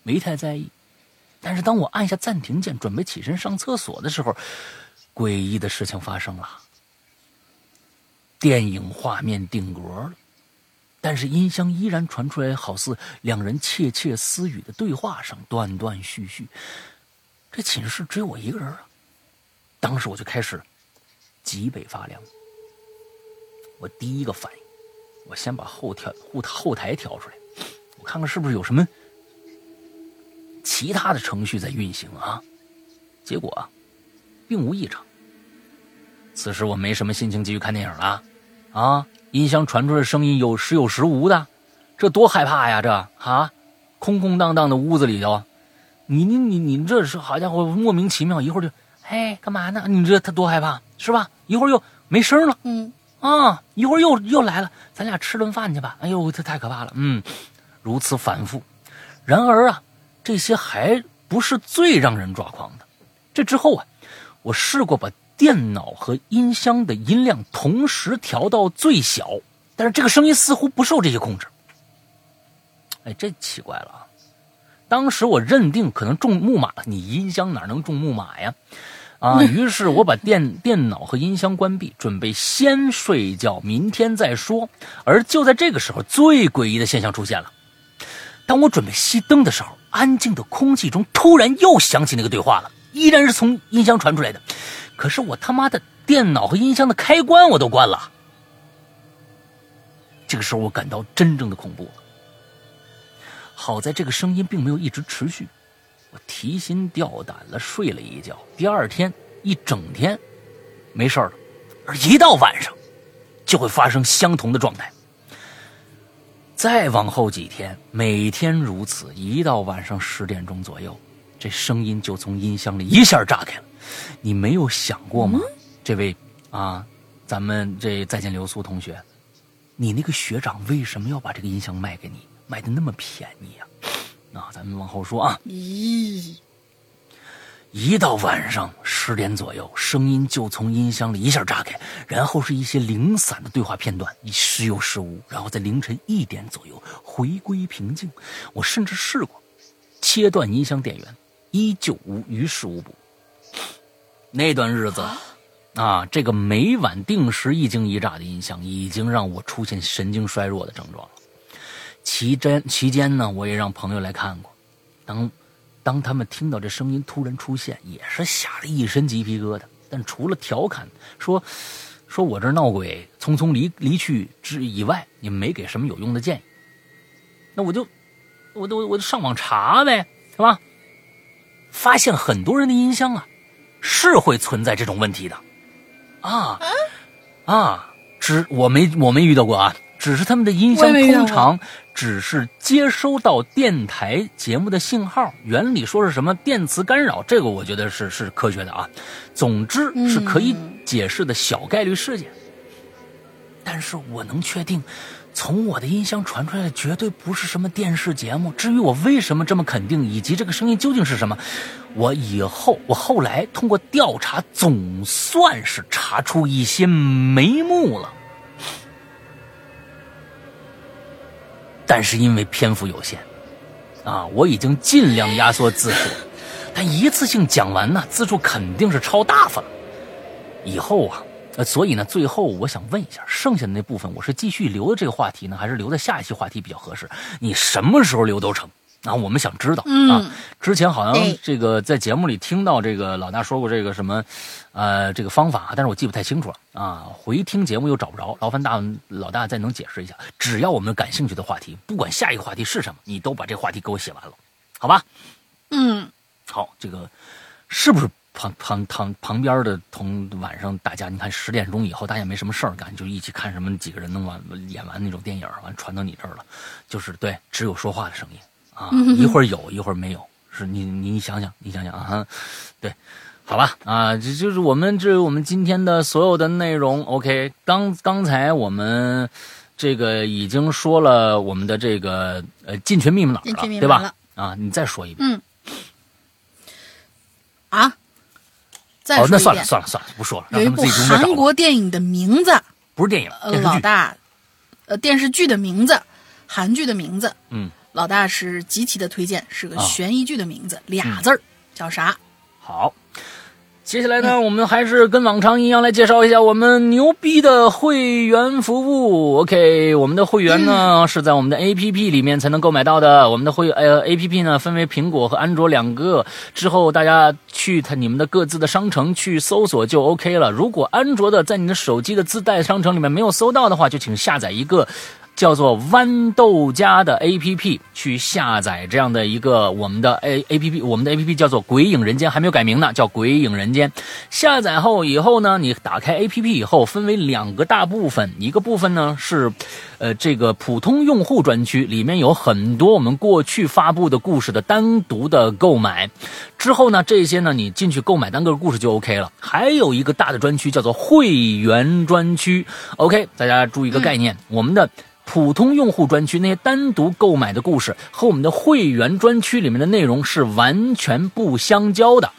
没太在意。但是当我按下暂停键，准备起身上厕所的时候，诡异的事情发生了。电影画面定格了，但是音箱依然传出来好似两人窃窃私语的对话声，断断续续。这寝室只有我一个人啊！当时我就开始脊背发凉。我第一个反应，我先把后调后后台调出来，我看看是不是有什么其他的程序在运行啊？结果，并无异常。此时我没什么心情继续看电影了，啊，音箱传出的声音有时有时无的，这多害怕呀！这啊，空空荡荡的屋子里头，你你你你这是好家伙，莫名其妙，一会儿就哎干嘛呢？你这他多害怕是吧？一会儿又没声了。嗯，啊，一会儿又又来了，咱俩吃顿饭去吧。哎呦，这太可怕了。嗯，如此反复。然而啊，这些还不是最让人抓狂的。这之后啊，我试过把电脑和音箱的音量同时调到最小，但是这个声音似乎不受这些控制。哎，这奇怪了啊！当时我认定可能中木马了，你音箱哪能中木马呀？啊，*laughs* 于是我把电电脑和音箱关闭，准备先睡觉，明天再说。而就在这个时候，最诡异的现象出现了。当我准备熄灯的时候，安静的空气中突然又响起那个对话了，依然是从音箱传出来的。可是我他妈的电脑和音箱的开关我都关了。这个时候我感到真正的恐怖。好在这个声音并没有一直持续，我提心吊胆了睡了一觉。第二天一整天没事了，而一到晚上就会发生相同的状态。再往后几天，每天如此，一到晚上十点钟左右，这声音就从音箱里一下炸开了。你没有想过吗？这位啊，咱们这再见流苏同学，你那个学长为什么要把这个音箱卖给你？卖的那么便宜呀！啊，咱们往后说啊。咦，一到晚上十点左右，声音就从音箱里一下炸开，然后是一些零散的对话片段，时有时无，然后在凌晨一点左右回归平静。我甚至试过切断音箱电源，依旧无于事无补。那段日子啊，这个每晚定时一惊一乍的音响，已经让我出现神经衰弱的症状了。期间期间呢，我也让朋友来看过。当当他们听到这声音突然出现，也是吓得一身鸡皮疙瘩。但除了调侃说说我这闹鬼、匆匆离离去之以外，也没给什么有用的建议。那我就我都我就上网查呗，是吧？发现很多人的音箱啊，是会存在这种问题的。啊啊，只我没我没遇到过啊。只是他们的音箱通常只是接收到电台节目的信号，原理说是什么电磁干扰，这个我觉得是是科学的啊。总之是可以解释的小概率事件。但是我能确定，从我的音箱传出来的绝对不是什么电视节目。至于我为什么这么肯定，以及这个声音究竟是什么，我以后我后来通过调查，总算是查出一些眉目了。但是因为篇幅有限，啊，我已经尽量压缩字数，但一次性讲完呢，字数肯定是超大发了。以后啊，呃，所以呢，最后我想问一下，剩下的那部分，我是继续留的这个话题呢，还是留在下一期话题比较合适？你什么时候留都成。啊，我们想知道啊。之前好像这个在节目里听到这个老大说过这个什么，呃，这个方法，但是我记不太清楚了啊。回听节目又找不着，劳烦大老大再能解释一下。只要我们感兴趣的话题，不管下一个话题是什么，你都把这话题给我写完了，好吧？嗯，好，这个是不是旁旁旁旁边的同晚上大家你看十点钟以后大家没什么事儿干，就一起看什么几个人能完演完那种电影，完传到你这儿了，就是对，只有说话的声音。啊，一会儿有一会儿没有，是你你想想，你想想啊，对，好吧，啊，这就是我们这我们今天的所有的内容。OK，刚刚才我们这个已经说了我们的这个呃进群密码了，对吧？啊，你再说一遍。嗯。啊？再说一遍。哦，那算了算了算了，不说了。有一部韩国电影的名字，不是电影，老大，呃，电视剧的名字，韩剧的名字，嗯。老大是极其的推荐，是个悬疑剧的名字，俩字儿叫啥？好，接下来呢，我们还是跟往常一样来介绍一下我们牛逼的会员服务。OK，我们的会员呢是在我们的 APP 里面才能购买到的。我们的会呃 APP 呢分为苹果和安卓两个，之后大家去它你们的各自的商城去搜索就 OK 了。如果安卓的在你的手机的自带商城里面没有搜到的话，就请下载一个。叫做豌豆荚的 A P P 去下载这样的一个我们的 A A P P，我们的 A P P 叫做《鬼影人间》，还没有改名呢，叫《鬼影人间》。下载后以后呢，你打开 A P P 以后，分为两个大部分，一个部分呢是，呃，这个普通用户专区，里面有很多我们过去发布的故事的单独的购买。之后呢，这些呢你进去购买单个故事就 OK 了。还有一个大的专区叫做会员专区。OK，大家注意一个概念，我们的。普通用户专区那些单独购买的故事，和我们的会员专区里面的内容是完全不相交的。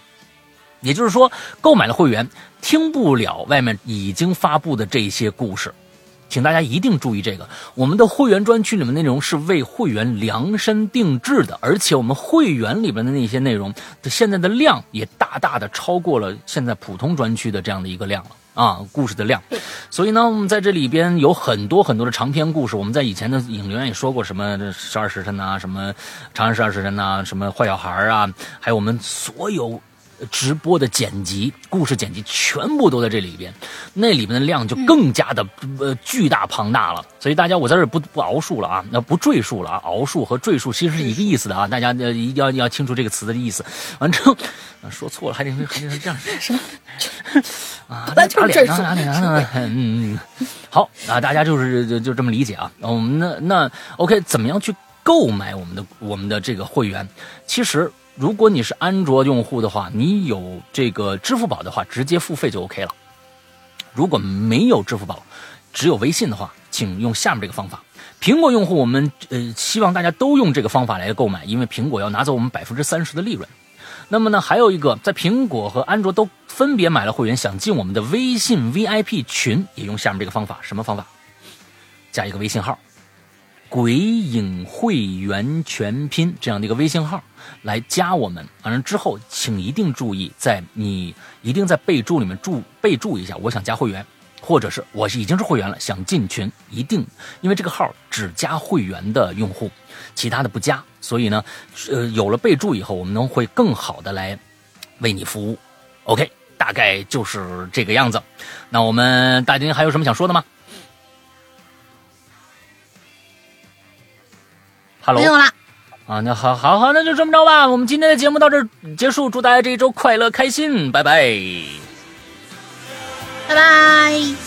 也就是说，购买了会员，听不了外面已经发布的这些故事。请大家一定注意这个，我们的会员专区里面内容是为会员量身定制的，而且我们会员里边的那些内容的现在的量也大大的超过了现在普通专区的这样的一个量了啊，故事的量。所以呢，我们在这里边有很多很多的长篇故事，我们在以前的影留言也说过，什么十二时辰呐，什么长安十二时辰呐，什么坏小孩啊，还有我们所有。直播的剪辑、故事剪辑全部都在这里边，那里面的量就更加的呃巨大庞大了。所以大家我在这不不熬述了啊，那不赘述了啊。熬述和赘述其实是一个意思的啊，大家呃一定要要清楚这个词的意思。完之后说错了还得还得这样什么啊？打脸呢？打脸呢？嗯嗯，好啊，大家就是就就这么理解啊。我们那那 OK，怎么样去购买我们的我们的这个会员？其实。如果你是安卓用户的话，你有这个支付宝的话，直接付费就 OK 了。如果没有支付宝，只有微信的话，请用下面这个方法。苹果用户，我们呃希望大家都用这个方法来购买，因为苹果要拿走我们百分之三十的利润。那么呢，还有一个，在苹果和安卓都分别买了会员，想进我们的微信 VIP 群，也用下面这个方法。什么方法？加一个微信号。鬼影会员全拼这样的一个微信号来加我们，反正之后请一定注意，在你一定在备注里面注备注一下，我想加会员，或者是我已经是会员了想进群，一定因为这个号只加会员的用户，其他的不加，所以呢，呃，有了备注以后，我们能会更好的来为你服务。OK，大概就是这个样子。那我们大家还有什么想说的吗？没有啦，啊，那好，好，好，那就这么着吧。我们今天的节目到这结束，祝大家这一周快乐开心，拜拜，拜拜。